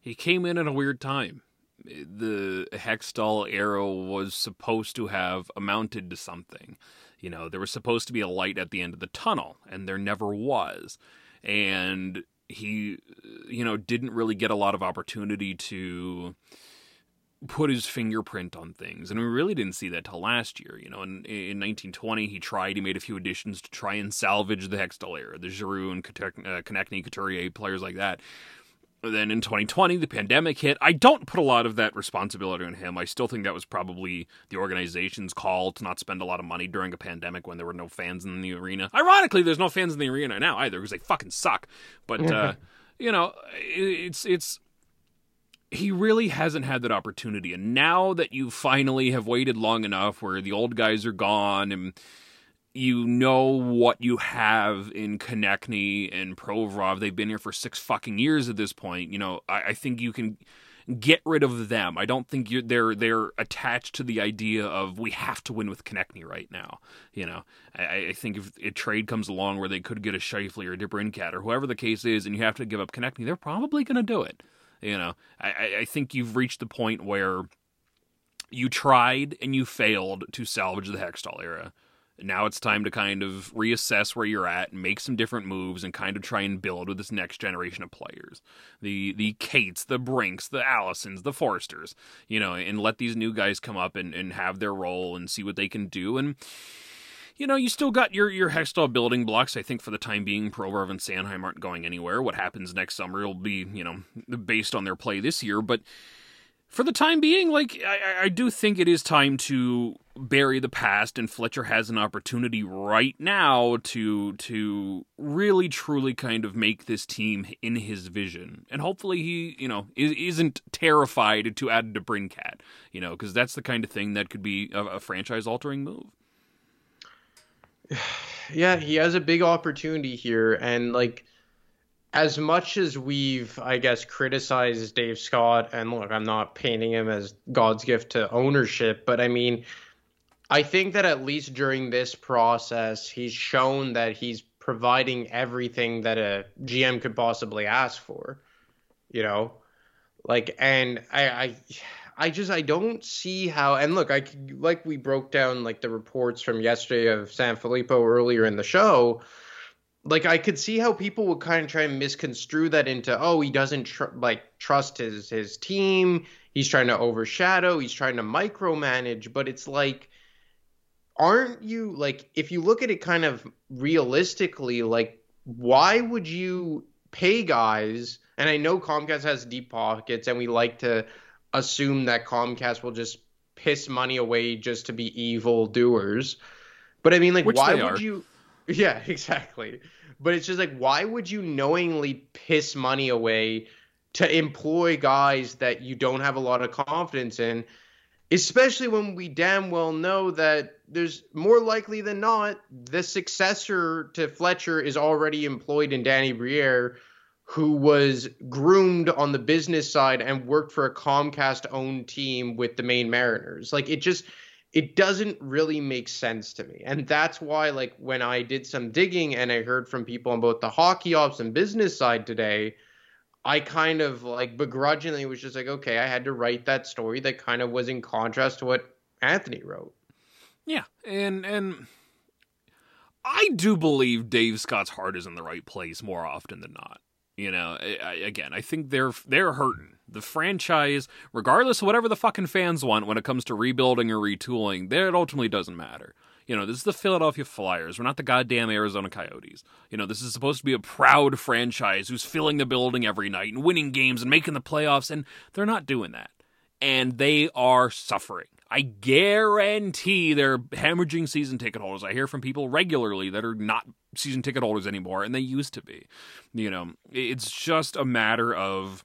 he came in at a weird time the Hextall era was supposed to have amounted to something. You know, there was supposed to be a light at the end of the tunnel, and there never was. And he, you know, didn't really get a lot of opportunity to put his fingerprint on things. And we really didn't see that till last year. You know, in, in 1920, he tried, he made a few additions to try and salvage the Hextall era, the Giroux and uh, Konecny, Couturier, players like that then in 2020, the pandemic hit. I don't put a lot of that responsibility on him. I still think that was probably the organization's call to not spend a lot of money during a pandemic when there were no fans in the arena. Ironically, there's no fans in the arena now either because they fucking suck. But uh, you know, it's it's he really hasn't had that opportunity. And now that you finally have waited long enough, where the old guys are gone and you know what you have in Konecny and Provorov. They've been here for six fucking years at this point. You know, I, I think you can get rid of them. I don't think they're they're attached to the idea of we have to win with Konecny right now. You know, I, I, think if a trade comes along where they could get a Scheifele or a DeBrincat or whoever the case is, and you have to give up Konecny, they're probably going to do it. You know, I, I think you've reached the point where you tried and you failed to salvage the Hextall era now it's time to kind of reassess where you're at and make some different moves and kind of try and build with this next generation of players. The the Cates, the Brinks, the Allisons, the Foersters, you know, and let these new guys come up and, and have their role and see what they can do. And you know, you still got your your Hextall building blocks. I think for the time being, Provorov and Sanheim aren't going anywhere. What happens next summer will be, you know, based on their play this year. But for the time being, like I, I do think it is time to bury the past, and Fletcher has an opportunity right now to to really truly kind of make this team in his vision, and hopefully he you know isn't terrified to add DeBrincat, you know, because that's the kind of thing that could be a, a franchise altering move. Yeah, he has a big opportunity here, and like as much as we've, I guess, criticized Dave Scott, and look, I'm not painting him as God's gift to ownership, but I mean, I think that at least during this process, he's shown that he's providing everything that a GM could possibly ask for. You know, like, and I, I, I just I don't see how. And look, I like we broke down like the reports from yesterday of San Sanfilippo earlier in the show like I could see how people would kind of try and misconstrue that into oh he doesn't tr- like trust his his team. He's trying to overshadow. He's trying to micromanage. But it's like aren't you like if you look at it kind of realistically like why would you pay guys? And I know Comcast has deep pockets and we like to assume that Comcast will just piss money away just to be evil doers. But I mean like Which why would are. you yeah, exactly. But it's just like, why would you knowingly piss money away to employ guys that you don't have a lot of confidence in, especially when we damn well know that there's more likely than not the successor to Fletcher is already employed in Danny Briere, who was groomed on the business side and worked for a Comcast owned team with the Maine Mariners. Like it just it doesn't really make sense to me. And that's why like when I did some digging and I heard from people on both the hockey ops and business side today, I kind of like begrudgingly was just like, okay, I had to write that story that kind of was in contrast to what Anthony wrote. Yeah, and and I do believe Dave Scott's heart is in the right place more often than not. You know, I, again, I think they're they're hurting the franchise, regardless of whatever the fucking fans want when it comes to rebuilding or retooling. It ultimately doesn't matter. You know, this is the Philadelphia Flyers. We're not the goddamn Arizona Coyotes. You know, this is supposed to be a proud franchise who's filling the building every night and winning games and making the playoffs, and they're not doing that. And they are suffering. I guarantee they're hemorrhaging season ticket holders. I hear from people regularly that are not season ticket holders anymore, and they used to be. You know, it's just a matter of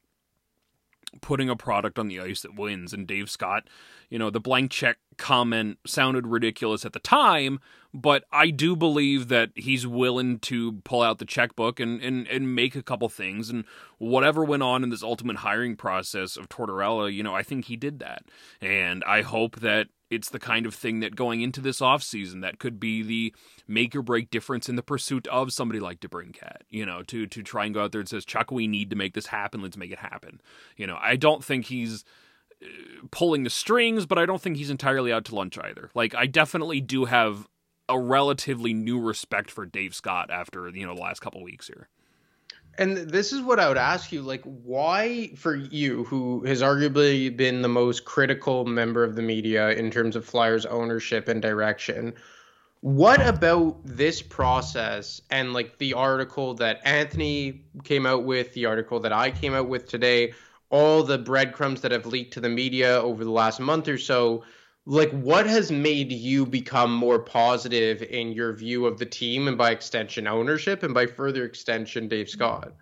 putting a product on the ice that wins. And Dave Scott, you know, the blank check comment sounded ridiculous at the time, but I do believe that he's willing to pull out the checkbook and, and, and make a couple things. And whatever went on in this ultimate hiring process of Tortorella, you know, I think he did that. And I hope that it's the kind of thing that going into this offseason that could be the make or break difference in the pursuit of somebody like DeBrincat, you know, to to try and go out there and says, Chuck, we need to make this happen. Let's make it happen. You know, I don't think he's uh, pulling the strings, but I don't think he's entirely out to lunch either. Like, I definitely do have a relatively new respect for Dave Scott after, you know, the last couple weeks here. And this is what I would ask you like, why, for you, who has arguably been the most critical member of the media in terms of Flyers ownership and direction, what about this process and like the article that Anthony came out with, the article that I came out with today, all the breadcrumbs that have leaked to the media over the last month or so? Like what has made you become more positive in your view of the team and by extension ownership and by further extension Dave Scott?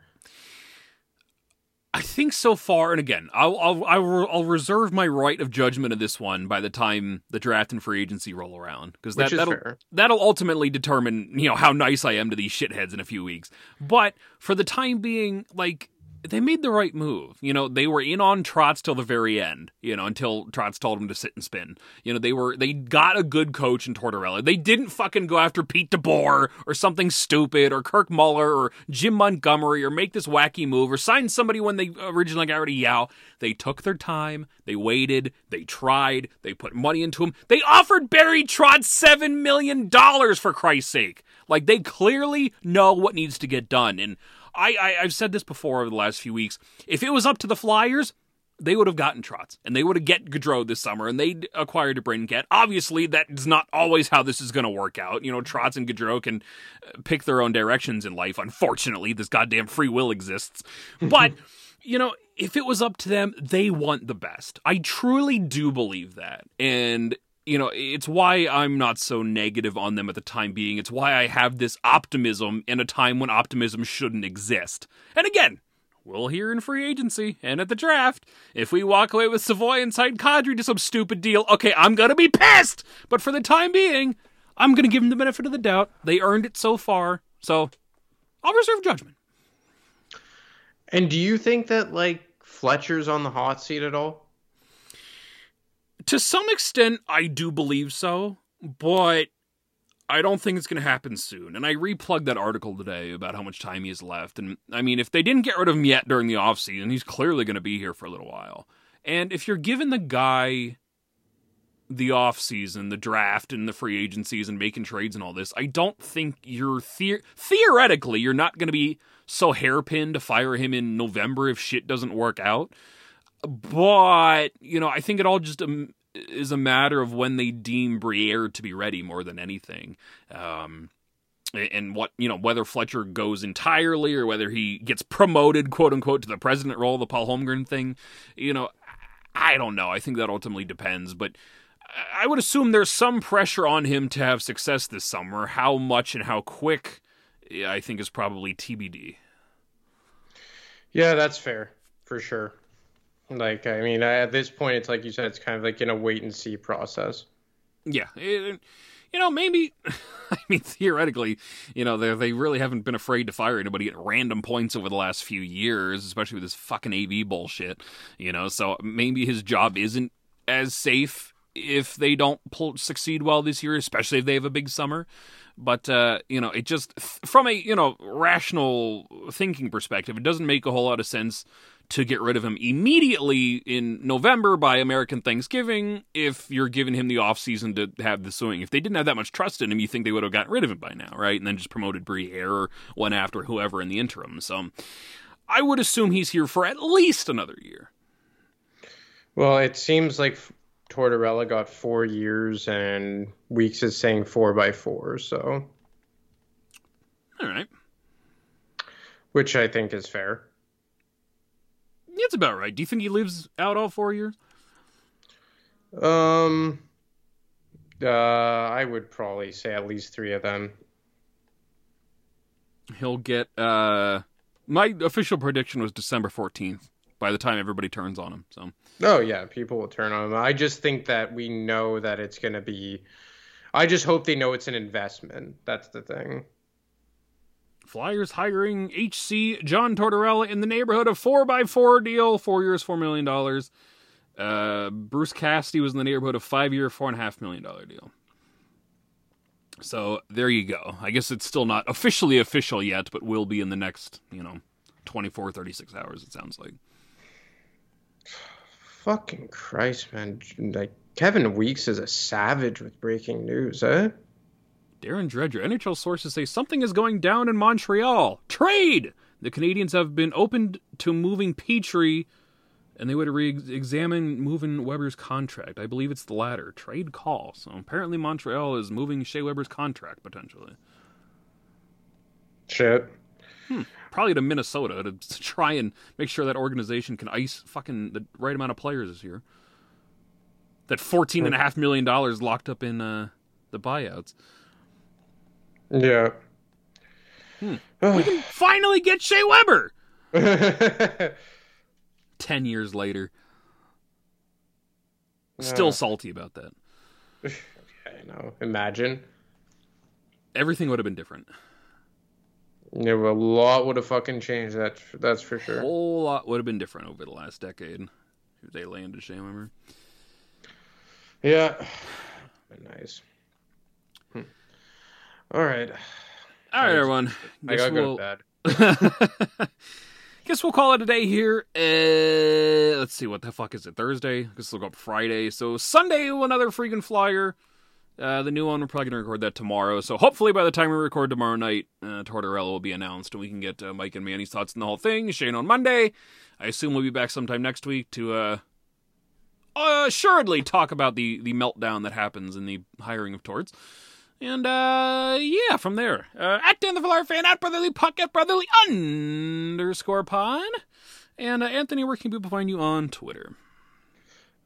I think so far, and again, I'll I'll I'll, reserve my right of judgment of this one by the time the draft and free agency roll around because that that'll fair. that'll ultimately determine you know how nice I am to these shitheads in a few weeks. But for the time being, like they made the right move. You know, they were in on Trotz till the very end, you know, until Trotz told them to sit and spin. You know, they were they got a good coach in Tortorella. They didn't fucking go after Pete DeBoer or something stupid or Kirk Muller or Jim Montgomery or make this wacky move or sign somebody when they originally got rid of Yeo. They took their time, they waited, they tried, they put money into him. They offered Barry Trotz seven million dollars for Christ's sake. Like they clearly know what needs to get done. And I, I have said this before over the last few weeks. If it was up to the Flyers, they would have gotten Trotz and they would have get Gaudreau this summer and they'd acquired DeBrincat. Obviously, that is not always how this is going to work out. You know, Trotz and Gaudreau can uh, pick their own directions in life. Unfortunately, this goddamn free will exists. But, you know, if it was up to them, they want the best. I truly do believe that. And you know, it's why I'm not so negative on them at the time being. It's why I have this optimism in a time when optimism shouldn't exist. And again, we'll hear in free agency and at the draft. If we walk away with Savoie and sign Kadri to some stupid deal, okay, I'm gonna be pissed! But for the time being, I'm gonna give them the benefit of the doubt. They earned it so far, so I'll reserve judgment. And do you think that, like, Fletcher's on the hot seat at all? To some extent, I do believe so, but I don't think it's going to happen soon. And I replugged that article today about how much time he has left. And I mean, if they didn't get rid of him yet during the offseason, he's clearly going to be here for a little while. And if you're giving the guy the offseason, the draft, and the free agencies and making trades and all this, I don't think you're the- theoretically you're not going to be so hairpin to fire him in November if shit doesn't work out but you know, I think it all just um, is a matter of when they deem Briere to be ready more than anything. Um, and what you know whether Fletcher goes entirely or whether he gets promoted quote unquote to the president role the Paul Holmgren thing you know I don't know I think that ultimately depends but I would assume there's some pressure on him to have success this summer how much and how quick I think is probably TBD yeah that's fair for sure. Like, I mean, at this point, it's like you said, it's kind of like in a wait and see process. Yeah, it, you know, maybe. I mean, theoretically, you know, they really haven't been afraid to fire anybody at random points over the last few years, especially with this fucking AV bullshit. You know, so maybe his job isn't as safe if they don't pull, succeed well this year, especially if they have a big summer. But uh, you know, it just from a you know rational thinking perspective, it doesn't make a whole lot of sense to get rid of him immediately in November by American Thanksgiving if you're giving him the offseason to have the swing. If they didn't have that much trust in him, you think they would have gotten rid of him by now, right? And then just promoted Brie Briere or went after whoever in the interim. So I would assume he's here for at least another year. Well, it seems like Tortorella got four years and Weeks is saying four by four, so. All right. Which I think is fair. It's about right. Do you think he lives out all four years? Um, uh, I would probably say at least three of them. He'll get. Uh, my official prediction was December fourteenth. By the time everybody turns on him, so. Oh yeah, people will turn on him. I just think that we know that it's going to be. I just hope they know it's an investment. That's the thing. Flyers hiring HC John Tortorella in the neighborhood of four by four deal, four years, four million dollars. Uh, Bruce Cassidy was in the neighborhood of five year, four and a half million dollar deal. So there you go. I guess it's still not officially official yet, but will be in the next, you know, 24, 36 hours, it sounds like. Fucking Christ, man. Like, Kevin Weekes is a savage with breaking news, eh? Darren Dreger. NHL sources say something is going down in Montreal. Trade! The Canadiens have been opened to moving Petry, and they would re-examine moving Weber's contract. I believe it's the latter. Trade call. So apparently Montreal is moving Shea Weber's contract potentially. Shit. Hmm. Probably to Minnesota to, to try and make sure that organization can ice fucking the right amount of players this year. That fourteen and a half million dollars locked up in uh, the buyouts. Yeah. Hmm. we can finally get Shea Weber. Ten years later. Still salty about that. I know. Imagine. Everything would have been different. Yeah, well, a lot would have fucking changed. That's that's for sure. A whole lot would have been different over the last decade if they landed Shea Weber. Yeah. Nice. All right. All right, everyone. I gotta we'll... go to bed. Guess we'll call it a day here. Uh, let's see, what the fuck is it? Thursday? Guess we'll go up Friday. So Sunday, another freaking flyer. Uh, the new one, we're probably going to record that tomorrow. So hopefully by the time we record tomorrow night, uh, Tortorella will be announced and we can get uh, Mike and Manny's thoughts on the whole thing. Shane on Monday. I assume we'll be back sometime next week to uh, assuredly talk about the, the meltdown that happens in the hiring of Torts. And uh, yeah, from there, uh, at Dan the Valar fan, at Brotherly Puck, at Brotherly underscore pod. And uh, Anthony, where can people find you on Twitter?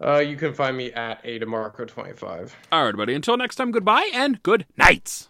Uh, you can find me at ademarco25. All right, buddy. Until next time, goodbye and good nights.